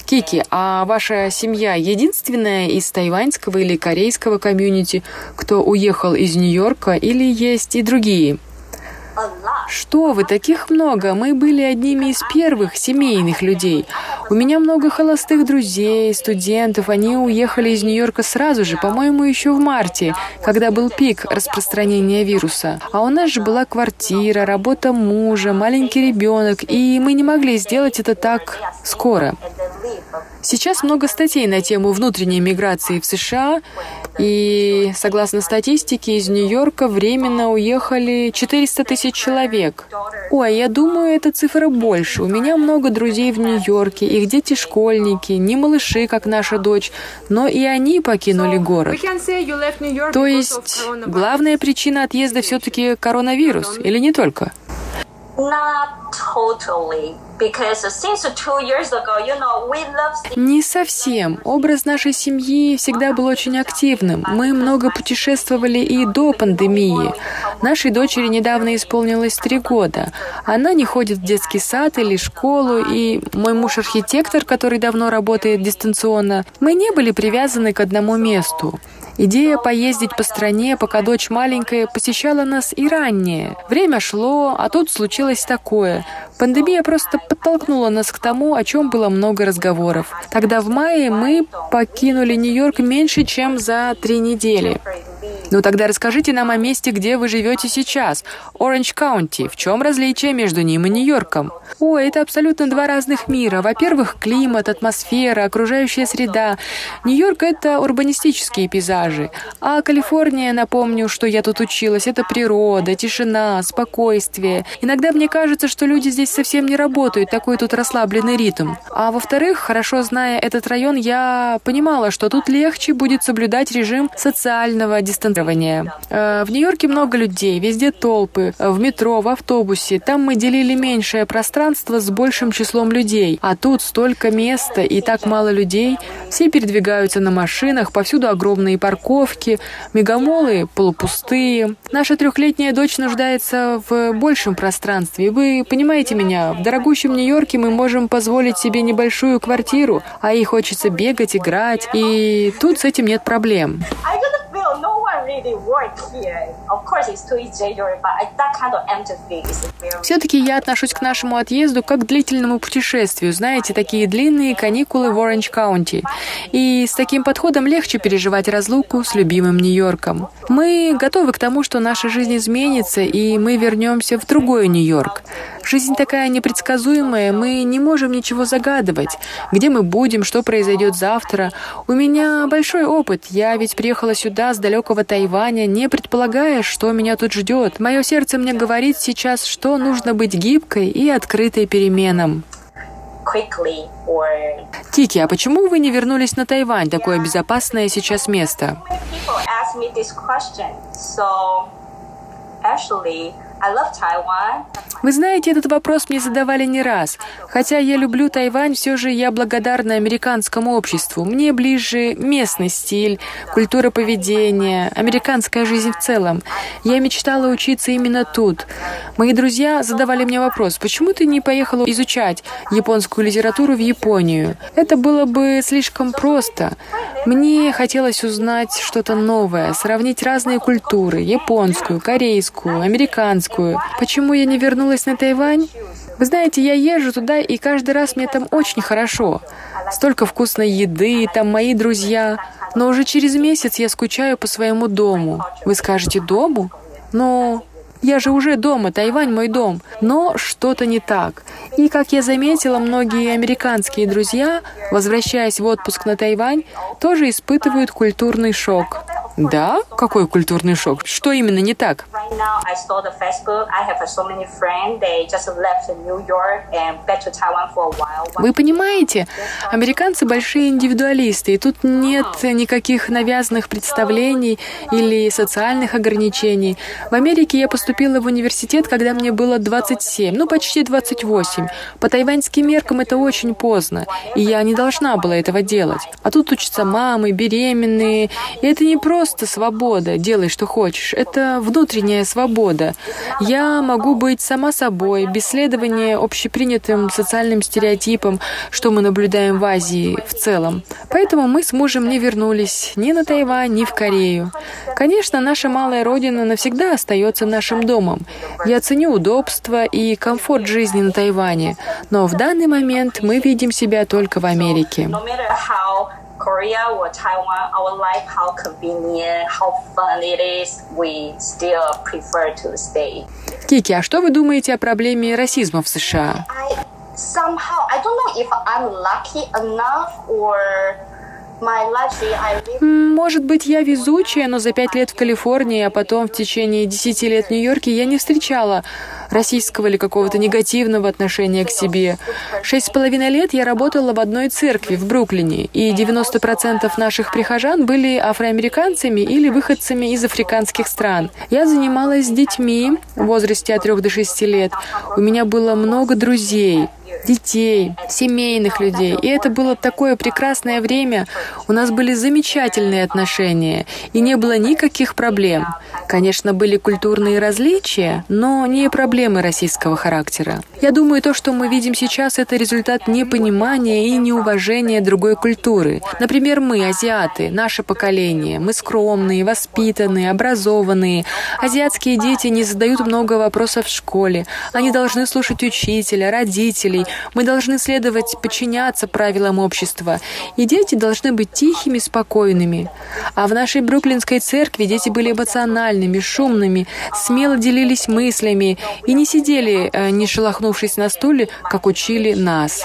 Кики, а ваша семья единственная из тайваньского или корейского комьюнити, кто уехал из Нью-Йорка, или есть и другие? Что вы, таких много. Мы были одними из первых семейных людей. У меня много холостых друзей, студентов. Они уехали из Нью-Йорка сразу же, по-моему, еще в марте, когда был пик распространения вируса. А у нас же была квартира, работа мужа, маленький ребенок, и мы не могли сделать это так скоро. Сейчас много статей на тему внутренней миграции в США, и, согласно статистике, из Нью-Йорка временно уехали 400 тысяч человек. Ой, я думаю, эта цифра больше. У меня много друзей в Нью-Йорке, их дети школьники, не малыши, как наша дочь, но и они покинули город. То есть, главная причина отъезда все-таки коронавирус, или не только? Не совсем. Образ нашей семьи всегда был очень активным. Мы много путешествовали и до пандемии. Нашей дочери недавно исполнилось три года. Она не ходит в детский сад или школу, и мой муж архитектор, который давно работает дистанционно. Мы не были привязаны к одному месту. Идея поездить по стране, пока дочь маленькая, посещала нас и ранее. Время шло, а тут случилось такое. Пандемия просто подтолкнула нас к тому, о чем было много разговоров. Тогда в мае мы покинули Нью-Йорк меньше, чем за три недели. Ну тогда расскажите нам о месте, где вы живете сейчас. Оранж Каунти. В чем различие между ним и Нью-Йорком? О, это абсолютно два разных мира. Во-первых, климат, атмосфера, окружающая среда. Нью-Йорк — это урбанистические пейзажи. А Калифорния, напомню, что я тут училась, это природа, тишина, спокойствие. Иногда мне кажется, что люди здесь совсем не работают, такой тут расслабленный ритм. А во-вторых, хорошо зная этот район, я понимала, что тут легче будет соблюдать режим социального дистанцирования. Э, В Нью-Йорке много людей, везде толпы, в метро, в автобусе. Там мы делили меньшее пространство с большим числом людей. А тут столько места и так мало людей. Все передвигаются на машинах, повсюду огромные парковки, мегамолы полупустые. Наша трехлетняя дочь нуждается в большем пространстве. Вы понимаете меня, в дорогущем Нью-Йорке мы можем позволить себе небольшую квартиру, а ей хочется бегать, играть, и тут с этим нет проблем. I Все-таки я отношусь к нашему отъезду как к длительному путешествию. Знаете, такие длинные каникулы в Оранж Каунти. И с таким подходом легче переживать разлуку с любимым Нью-Йорком. Мы готовы к тому, что наша жизнь изменится, и мы вернемся в другой Нью-Йорк. Жизнь такая непредсказуемая, мы не можем ничего загадывать. Где мы будем, что произойдет завтра. У меня большой опыт. Я ведь приехала сюда с далекого Тайваня, не предполагая, что меня тут ждет. Мое сердце мне говорит сейчас, что нужно быть гибкой и открытой переменам. Тики, а почему вы не вернулись на Тайвань, такое безопасное сейчас место? Вы знаете, этот вопрос мне задавали не раз. Хотя я люблю Тайвань, все же я благодарна американскому обществу. Мне ближе местный стиль, культура поведения, американская жизнь в целом. Я мечтала учиться именно тут. Мои друзья задавали мне вопрос, почему ты не поехала изучать японскую литературу в Японию? Это было бы слишком просто. Мне хотелось узнать что-то новое, сравнить разные культуры, японскую, корейскую, американскую. Почему я не вернулась на Тайвань? Вы знаете, я езжу туда, и каждый раз мне там очень хорошо. Столько вкусной еды, там мои друзья. Но уже через месяц я скучаю по своему дому. Вы скажете, дому? Но я же уже дома, Тайвань мой дом. Но что-то не так. И, как я заметила, многие американские друзья, возвращаясь в отпуск на Тайвань, тоже испытывают культурный шок. Да? Какой культурный шок? Что именно не так? While. Вы понимаете, американцы большие индивидуалисты, и тут нет никаких навязанных представлений или социальных ограничений. В Америке я поступила в университет, когда мне было 27, ну почти 28. По тайваньским меркам это очень поздно, и я не должна была этого делать. А тут учатся мамы, беременные, и это не просто свобода, делай что хочешь, это внутренняя свобода. Я могу быть сама собой, без следования общепринятым социальным стереотипам, что мы наблюдаем в Азии в целом. Поэтому мы с мужем не вернулись ни на Тайвань, ни в Корею. Конечно, наша малая родина навсегда остается нашим домом. Я ценю удобство и комфорт жизни на Тайване, но в данный момент мы видим себя только в Америке. Korea or Taiwan, our life, how convenient, how fun it is, we still prefer to stay. Кики, а что вы думаете о проблеме расизма в США? I somehow I don't know if I'm lucky enough or Может быть, я везучая, но за пять лет в Калифорнии, а потом в течение десяти лет в Нью-Йорке я не встречала российского или какого-то негативного отношения к себе. Шесть с половиной лет я работала в одной церкви в Бруклине, и 90% наших прихожан были афроамериканцами или выходцами из африканских стран. Я занималась с детьми в возрасте от 3 до 6 лет. У меня было много друзей, детей, семейных людей. И это было такое прекрасное время. У нас были замечательные отношения, и не было никаких проблем. Конечно, были культурные различия, но не проблемы российского характера. Я думаю, то, что мы видим сейчас, это результат непонимания и неуважения другой культуры. Например, мы, азиаты, наше поколение, мы скромные, воспитанные, образованные. Азиатские дети не задают много вопросов в школе. Они должны слушать учителя, родителей. Мы должны следовать, подчиняться правилам общества. И дети должны быть тихими, спокойными. А в нашей бруклинской церкви дети были эмоциональными, шумными, смело делились мыслями и не сидели, э, не шелохнувшись на стуле, как учили нас.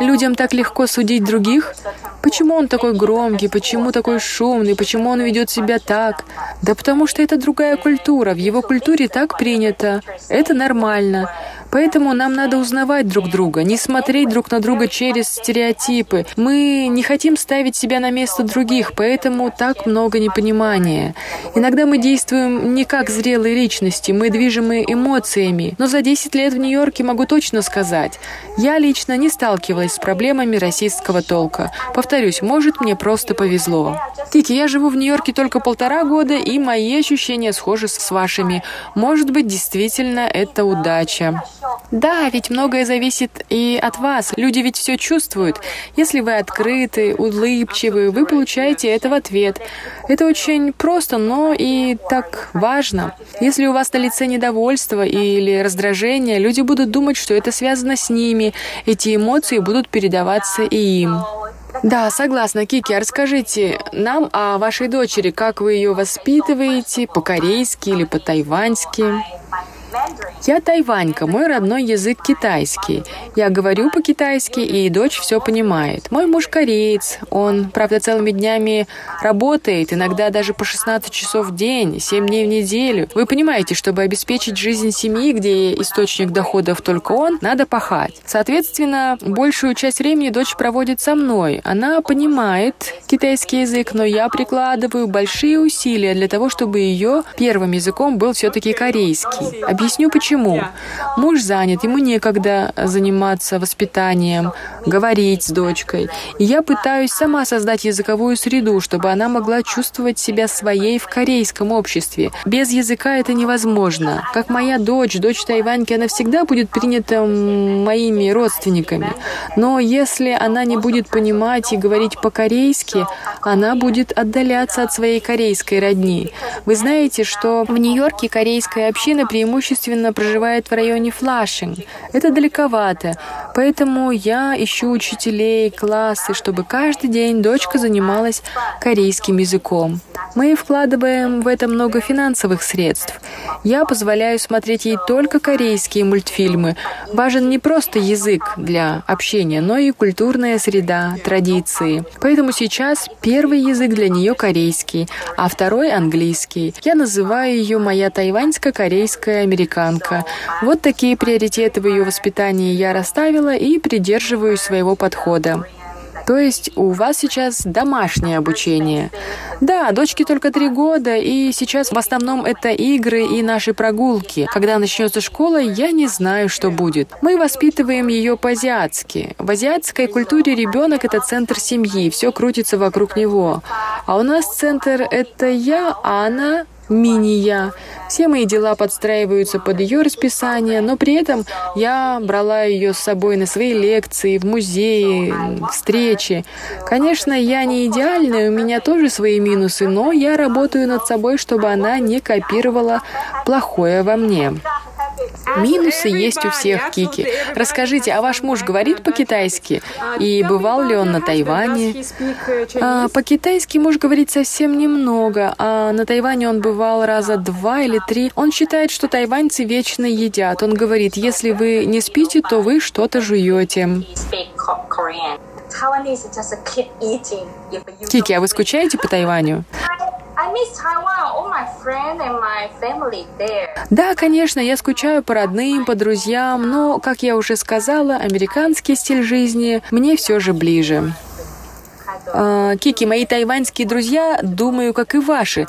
Людям так легко судить других. Почему он такой громкий, почему такой шумный, почему он ведет себя так? Да потому что это другая культура, в его культуре так принято. Это нормально. Поэтому нам надо узнавать друг друга, не смотреть друг на друга через стереотипы. Мы не хотим ставить себя на место других, поэтому так много непонимания. Иногда мы действуем не как зрелые личности, мы движимы эмоциями. Но за 10 лет Нью-Йорке могу точно сказать, я лично не сталкивалась с проблемами российского толка. Повторюсь, может, мне просто повезло. Тики, я живу в Нью-Йорке только полтора года, и мои ощущения схожи с вашими. Может быть, действительно, это удача. Да, ведь многое зависит и от вас. Люди ведь все чувствуют. Если вы открыты, улыбчивы, вы получаете это в ответ. Это очень просто, но и так важно. Если у вас на лице недовольство или раздражение, люди будут думать, что это связано с ними. Эти эмоции будут передаваться и им. Да, согласна, Кики. А расскажите нам о вашей дочери, как вы ее воспитываете, по-корейски или по-тайваньски? Я тайванька, мой родной язык китайский. Я говорю по-китайски, и дочь все понимает. Мой муж кореец. Он, правда, целыми днями работает, иногда даже по 16 часов в день, 7 дней в неделю. Вы понимаете, чтобы обеспечить жизнь семьи, где источник доходов только он, надо пахать. Соответственно, большую часть времени дочь проводит со мной. Она понимает китайский язык, но я прикладываю большие усилия для того, чтобы ее первым языком был все-таки корейский. Объясню почему. Муж занят, ему некогда заниматься воспитанием, говорить с дочкой. И я пытаюсь сама создать языковую среду, чтобы она могла чувствовать себя своей в корейском обществе. Без языка это невозможно. Как моя дочь, дочь Тайваньки, она всегда будет принята моими родственниками. Но если она не будет понимать и говорить по-корейски, она будет отдаляться от своей корейской родни. Вы знаете, что в Нью-Йорке корейская община преимущественно проживает в районе Флашинг. Это далековато, поэтому я ищу учителей, классы, чтобы каждый день дочка занималась корейским языком. Мы вкладываем в это много финансовых средств. Я позволяю смотреть ей только корейские мультфильмы. Важен не просто язык для общения, но и культурная среда, традиции. Поэтому сейчас первый язык для нее корейский, а второй английский. Я называю ее моя тайваньско-корейская американка. Вот такие приоритеты в ее воспитании я расставила и придерживаюсь своего подхода. То есть у вас сейчас домашнее обучение. Да, дочке только три года, и сейчас в основном это игры и наши прогулки. Когда начнется школа, я не знаю, что будет. Мы воспитываем ее по-азиатски. В азиатской культуре ребенок — это центр семьи, все крутится вокруг него. А у нас центр — это я, а она мини-я. Все мои дела подстраиваются под ее расписание, но при этом я брала ее с собой на свои лекции, в музеи, встречи. Конечно, я не идеальная, у меня тоже свои минусы, но я работаю над собой, чтобы она не копировала плохое во мне. Минусы есть у всех, Кики. Расскажите, а ваш муж говорит по-китайски? И бывал ли он на Тайване? А, по-китайски муж говорит совсем немного, а на Тайване он бывал раза два или три. Он считает, что тайваньцы вечно едят. Он говорит, если вы не спите, то вы что-то жуете. Кики, а вы скучаете по Тайваню? Да, конечно, я скучаю по родным, по друзьям, но, как я уже сказала, американский стиль жизни мне все же ближе. А, Кики, мои тайваньские друзья, думаю, как и ваши,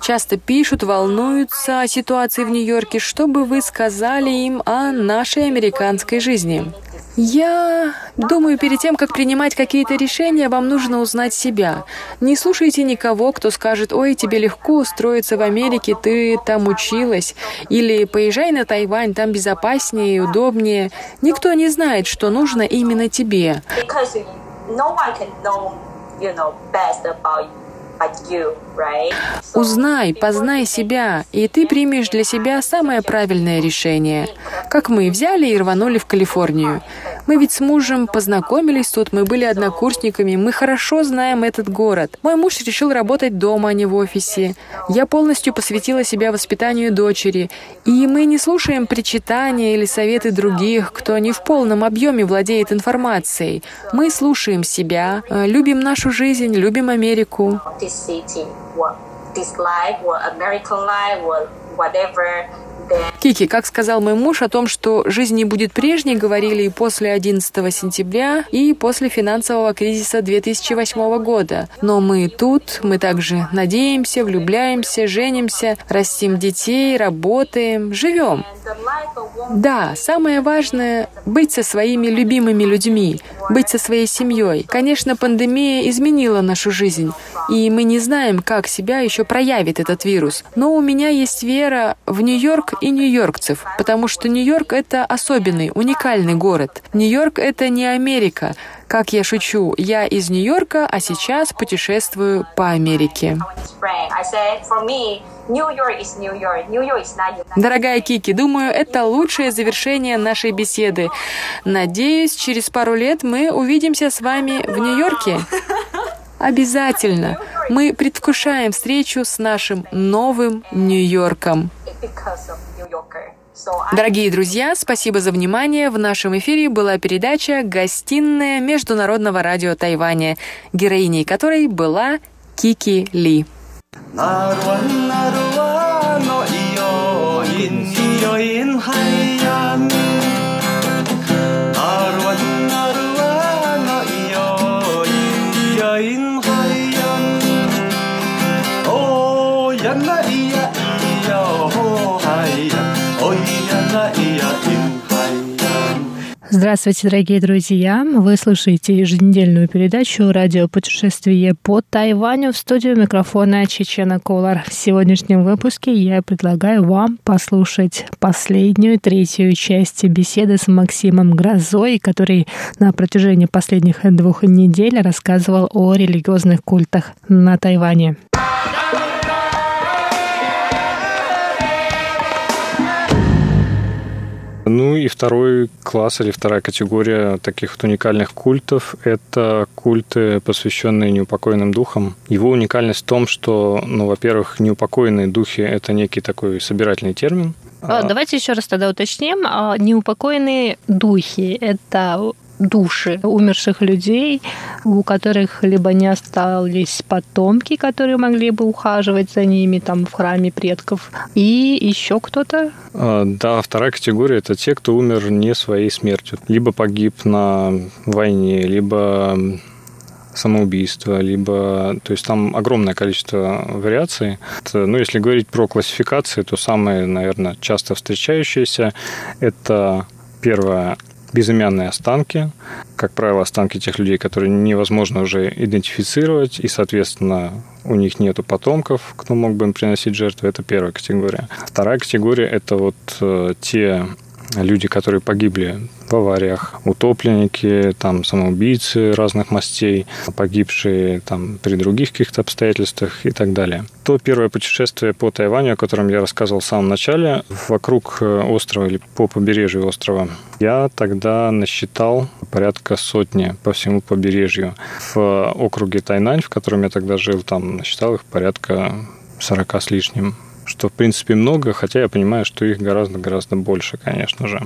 часто пишут, волнуются о ситуации в Нью-Йорке. Что бы вы сказали им о нашей американской жизни? Я думаю, перед тем, как принимать какие-то решения, вам нужно узнать себя. Не слушайте никого, кто скажет, ой, тебе легко устроиться в Америке, ты там училась. Или поезжай на Тайвань, там безопаснее и удобнее. Никто не знает, что нужно именно тебе. No one can know, you know, best about but you, Узнай, познай себя, и ты примешь для себя самое правильное решение. Как мы взяли и рванули в Калифорнию. Мы ведь с мужем познакомились тут, мы были однокурсниками, мы хорошо знаем этот город. Мой муж решил работать дома, а не в офисе. Я полностью посвятила себя воспитанию дочери. И мы не слушаем причитания или советы других, кто не в полном объеме владеет информацией. Мы слушаем себя, э, любим нашу жизнь, любим Америку. What this life, or American life, or whatever. Кики, как сказал мой муж о том, что жизнь не будет прежней, говорили и после 11 сентября, и после финансового кризиса 2008 года. Но мы тут, мы также надеемся, влюбляемся, женимся, растим детей, работаем, живем. Да, самое важное — быть со своими любимыми людьми, быть со своей семьей. Конечно, пандемия изменила нашу жизнь, и мы не знаем, как себя еще проявит этот вирус. Но у меня есть вера в Нью-Йорк и нью-йоркцев, потому что Нью-Йорк — это особенный, уникальный город. Нью-Йорк — это не Америка. Как я шучу, я из Нью-Йорка, а сейчас путешествую по Америке. Дорогая Кики, думаю, это лучшее завершение нашей беседы. Надеюсь, через пару лет мы увидимся с вами в Нью-Йорке. Обязательно. Мы предвкушаем встречу с нашим новым Нью-Йорком. Дорогие друзья, спасибо за внимание. В нашем эфире была передача «Гостиная Международного радио Тайваня», героиней которой была Кики Ли. なる Здравствуйте, дорогие друзья! Вы слушаете еженедельную передачу «Радио путешествие по Тайваню» в студию микрофона Чечена Колор. В сегодняшнем выпуске я предлагаю вам послушать последнюю, третью часть беседы с Максимом Грозой, который на протяжении последних двух недель рассказывал о религиозных культах на Тайване. Ну и второй класс или вторая категория таких вот уникальных культов – это культы, посвященные неупокоенным духам. Его уникальность в том, что, ну, во-первых, неупокоенные духи – это некий такой собирательный термин. А, Давайте еще раз тогда уточним. А, Неупокоенные духи – это души умерших людей, у которых либо не остались потомки, которые могли бы ухаживать за ними там в храме предков, и еще кто-то. А, Да, вторая категория – это те, кто умер не своей смертью. Либо погиб на войне, либо самоубийство, либо... То есть там огромное количество вариаций. Ну, если говорить про классификации, то самые, наверное, часто встречающиеся – это первое безымянные останки, как правило, останки тех людей, которые невозможно уже идентифицировать, и, соответственно, у них нету потомков, кто мог бы им приносить жертвы. Это первая категория. Вторая категория – это вот э, те люди, которые погибли в авариях, утопленники, там, самоубийцы разных мастей, погибшие там при других каких-то обстоятельствах и так далее. То первое путешествие по Тайваню, о котором я рассказывал в самом начале, вокруг э, острова или по побережью острова, я тогда насчитал порядка сотни по всему побережью. В округе Тайнань, в котором я тогда жил, там насчитал их порядка 40 с лишним что, в принципе, много, хотя я понимаю, что их гораздо-гораздо больше, конечно же.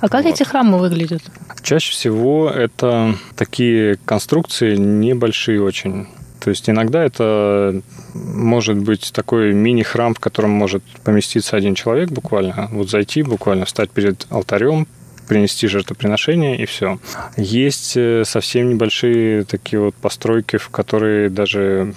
А как Вот. эти храмы выглядят? Чаще всего это такие конструкции небольшие очень. То есть иногда это может быть такой мини-храм, в котором может поместиться один человек буквально. Вот зайти, буквально встать перед алтарем, принести жертвоприношение и все. Есть э, совсем небольшие такие вот постройки, в которые даже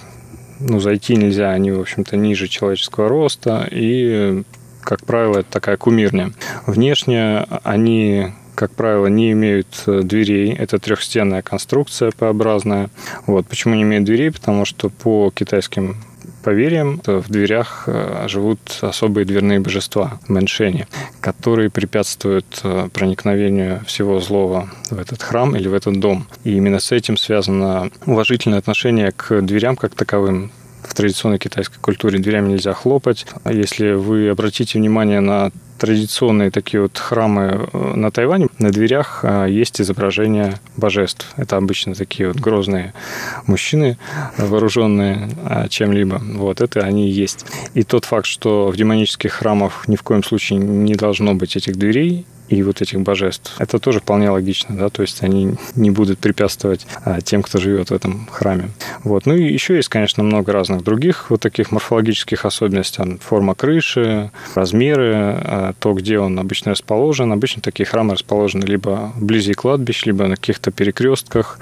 ну, зайти нельзя, они, в общем-то, ниже человеческого роста, и, как правило, это такая кумирня. Внешне они как правило, не имеют э, дверей. Это трехстенная конструкция П-образная. Вот. Почему не имеют дверей? Потому что по китайским поверьям в дверях э, живут особые дверные божества, мэншени, которые препятствуют э, проникновению всего злого в этот храм или в этот дом. И именно с этим связано уважительное отношение к дверям как таковым. В традиционной китайской культуре дверями нельзя хлопать. Если вы обратите внимание на традиционные такие вот храмы э, на Тайване, на дверях э, есть изображение божеств. Это обычно такие вот грозные мужчины, вооруженные э, чем-либо. Вот это они и есть. И тот факт, что в демонических храмах ни в коем случае не должно быть этих дверей, и вот этих божеств. Это тоже вполне логично, да, то есть они не будут препятствовать а, тем, кто живет в этом храме. Вот. Ну и еще есть, конечно, много разных других вот таких морфологических особенностей. Форма крыши, размеры, а, то, где он обычно расположен. Обычно такие храмы расположены либо вблизи кладбищ, либо на каких-то перекрестках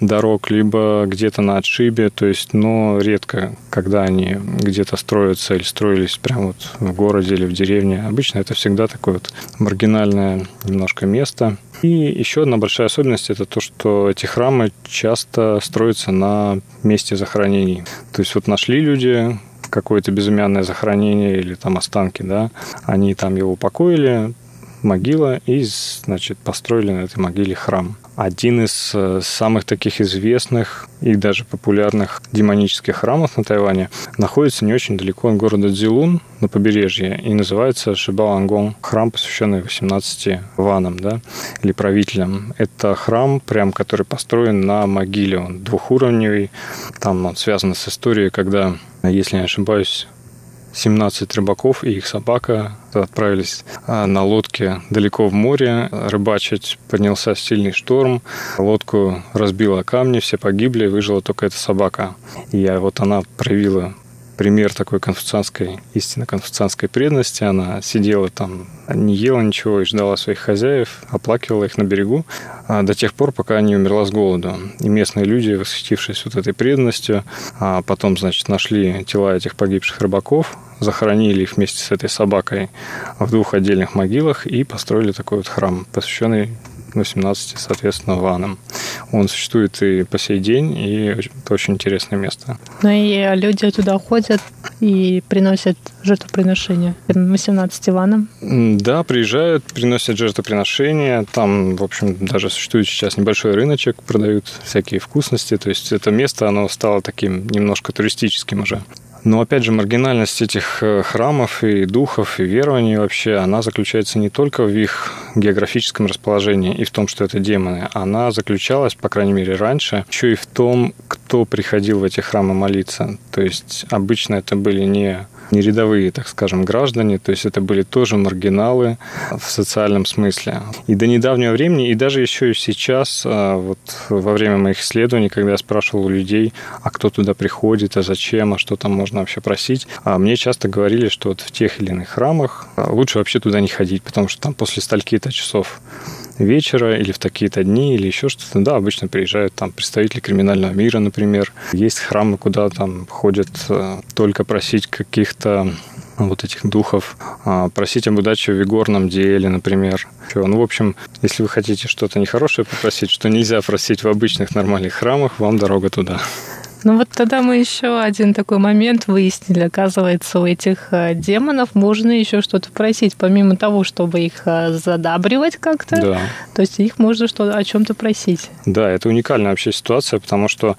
дорог, либо где-то на отшибе, то есть, но редко, когда они где-то строятся или строились прямо вот в городе или в деревне. Обычно это всегда такое вот маргинальное немножко место. И еще одна большая особенность – это то, что эти храмы часто строятся на месте захоронений. То есть вот нашли люди какое-то безымянное захоронение или там останки, да, они там его упокоили, могила, и, значит, построили на этой могиле храм. Один из э, самых таких известных и даже популярных демонических храмов на Тайване находится не очень далеко от города Дзилун на побережье и называется Шибаоангон, храм, посвященный 18 ванам, да, или правителям. Это храм, прям, который построен на могиле, он двухуровневый, там он связан с историей, когда, если не ошибаюсь, 17 рыбаков и их собака отправились а, на лодке далеко в море рыбачить. Поднялся сильный шторм, лодку разбила камни, все погибли, выжила только эта собака. И вот она проявила пример такой конфуцианской, истинно конфуцианской преданности. Она сидела там, не ела ничего и ждала своих хозяев, оплакивала их на берегу а, до тех пор, пока не умерла с голоду. И местные люди, восхитившись вот этой преданностью, а потом, значит, нашли тела этих погибших рыбаков, захоронили их вместе с этой собакой в двух отдельных могилах и построили такой вот храм, посвященный 18, соответственно, ванам. Он существует и по сей день, и это очень интересное место. Ну и люди туда ходят и приносят жертвоприношения 18 ванам. Да, приезжают, приносят жертвоприношения. Там, в общем, даже существует сейчас небольшой рыночек, продают всякие вкусности. То есть это место, оно стало таким немножко туристическим уже. Но опять же, маргинальность этих э, храмов и духов, и верований вообще, она заключается не только в их географическом расположении и в том, что это демоны. Она заключалась, по крайней мере, раньше, еще и в том, кто приходил в эти храмы молиться. То есть обычно это были не не рядовые, так скажем, граждане, то есть это были тоже маргиналы в социальном смысле. И до недавнего времени, и даже еще и сейчас, а, вот во время моих исследований, когда я спрашивал у людей, а кто туда приходит, а зачем, а что там можно вообще просить, а мне часто говорили, что вот в тех или иных храмах а, лучше вообще туда не ходить, потому что там после стольки-то часов вечера или в такие-то дни или еще что-то. Да, обычно приезжают там представители криминального мира, например. Есть храмы, куда там ходят э, только просить каких-то вот этих духов, а, просить об удаче в игорном деле, например. Ну, в общем, если вы хотите что-то нехорошее попросить, что нельзя просить в обычных нормальных храмах, вам дорога туда. Ну вот тогда мы еще один такой момент выяснили. Оказывается, у этих э, демонов можно еще что-то просить, помимо того, чтобы их э, задабривать как-то. Да. То есть их можно что о чем-то просить. Да, это уникальная вообще ситуация, потому что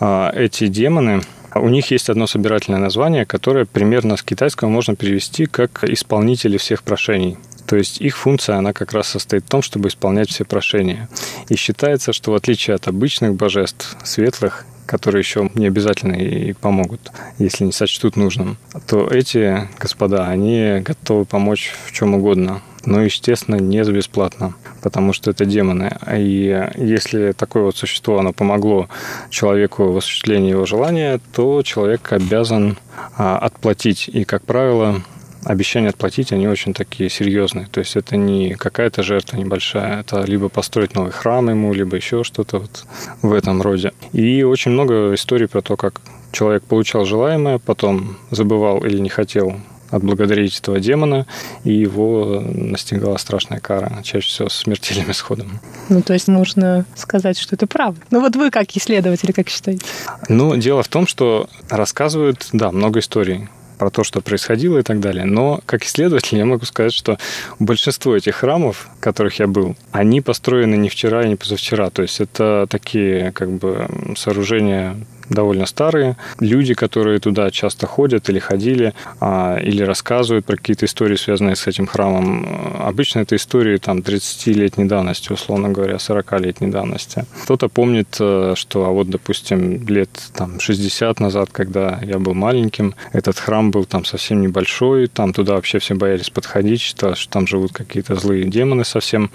э, эти демоны, у них есть одно собирательное название, которое примерно с китайского можно перевести как исполнители всех прошений. То есть их функция, она как раз состоит в том, чтобы исполнять все прошения. И считается, что в отличие от обычных божеств, светлых, которые еще не обязательно и помогут, если не сочтут нужным, то эти господа, они готовы помочь в чем угодно, но, естественно, не за бесплатно, потому что это демоны. И если такое вот существо, оно помогло человеку в осуществлении его желания, то человек обязан а, отплатить. И, как правило, обещания отплатить, они очень такие серьезные. То есть это не какая-то жертва небольшая, это либо построить новый храм ему, либо еще что-то вот в этом роде. И очень много историй про то, как человек получал желаемое, потом забывал или не хотел отблагодарить этого демона, и его настигала страшная кара, чаще всего с смертельным исходом. Ну, то есть можно сказать, что это правда. Ну, вот вы как исследователь, как считаете? Ну, дело в том, что рассказывают, да, много историй про то, что происходило и так далее. Но как исследователь я могу сказать, что большинство этих храмов, в которых я был, они построены не вчера и не позавчера. То есть это такие как бы сооружения довольно старые. Люди, которые туда часто ходят или ходили, а, или рассказывают про какие-то истории, связанные с этим храмом, обычно это истории там 30-летней давности, условно говоря, 40-летней давности. Кто-то помнит, э, что, а вот, допустим, лет там 60 назад, когда я был маленьким, этот храм был там совсем небольшой, там туда вообще все боялись подходить, считали, что там живут какие-то злые демоны совсем.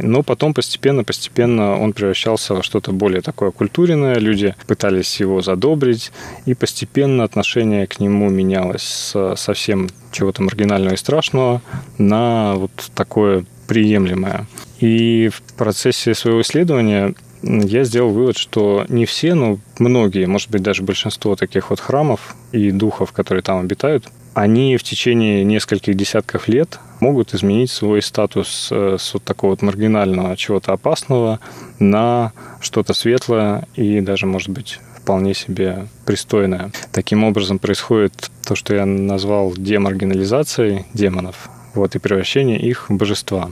Но потом постепенно, постепенно он превращался во что-то более такое культурное, люди пытались его задобрить, и постепенно отношение к нему менялось с совсем чего-то маргинального и страшного на вот такое приемлемое. И в процессе своего исследования я сделал вывод, что не все, но многие, может быть, даже большинство таких вот храмов и духов, которые там обитают, они в течение нескольких десятков лет могут изменить свой статус э, с вот такого вот маргинального чего-то опасного на что-то светлое и даже, может быть, вполне себе пристойное. Таким образом происходит то, что я назвал демаргинализацией демонов, вот, и превращение их в божества.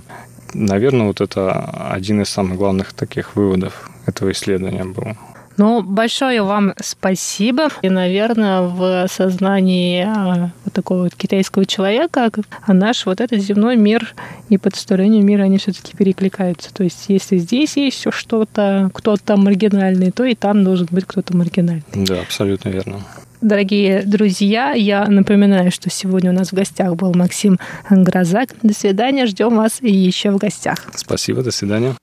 Наверное, вот это один из самых главных таких выводов этого исследования был. Ну, большое вам спасибо. И, наверное, в сознании а, вот такого вот китайского человека а наш вот этот земной мир и потусторонний мир, они все-таки перекликаются. То есть, если здесь есть все что-то, кто-то маргинальный, то и там должен быть кто-то маргинальный. Да, абсолютно верно. Дорогие друзья, я напоминаю, что сегодня у нас в гостях был Максим Грозак. До свидания, ждем вас еще в гостях. Спасибо, до свидания.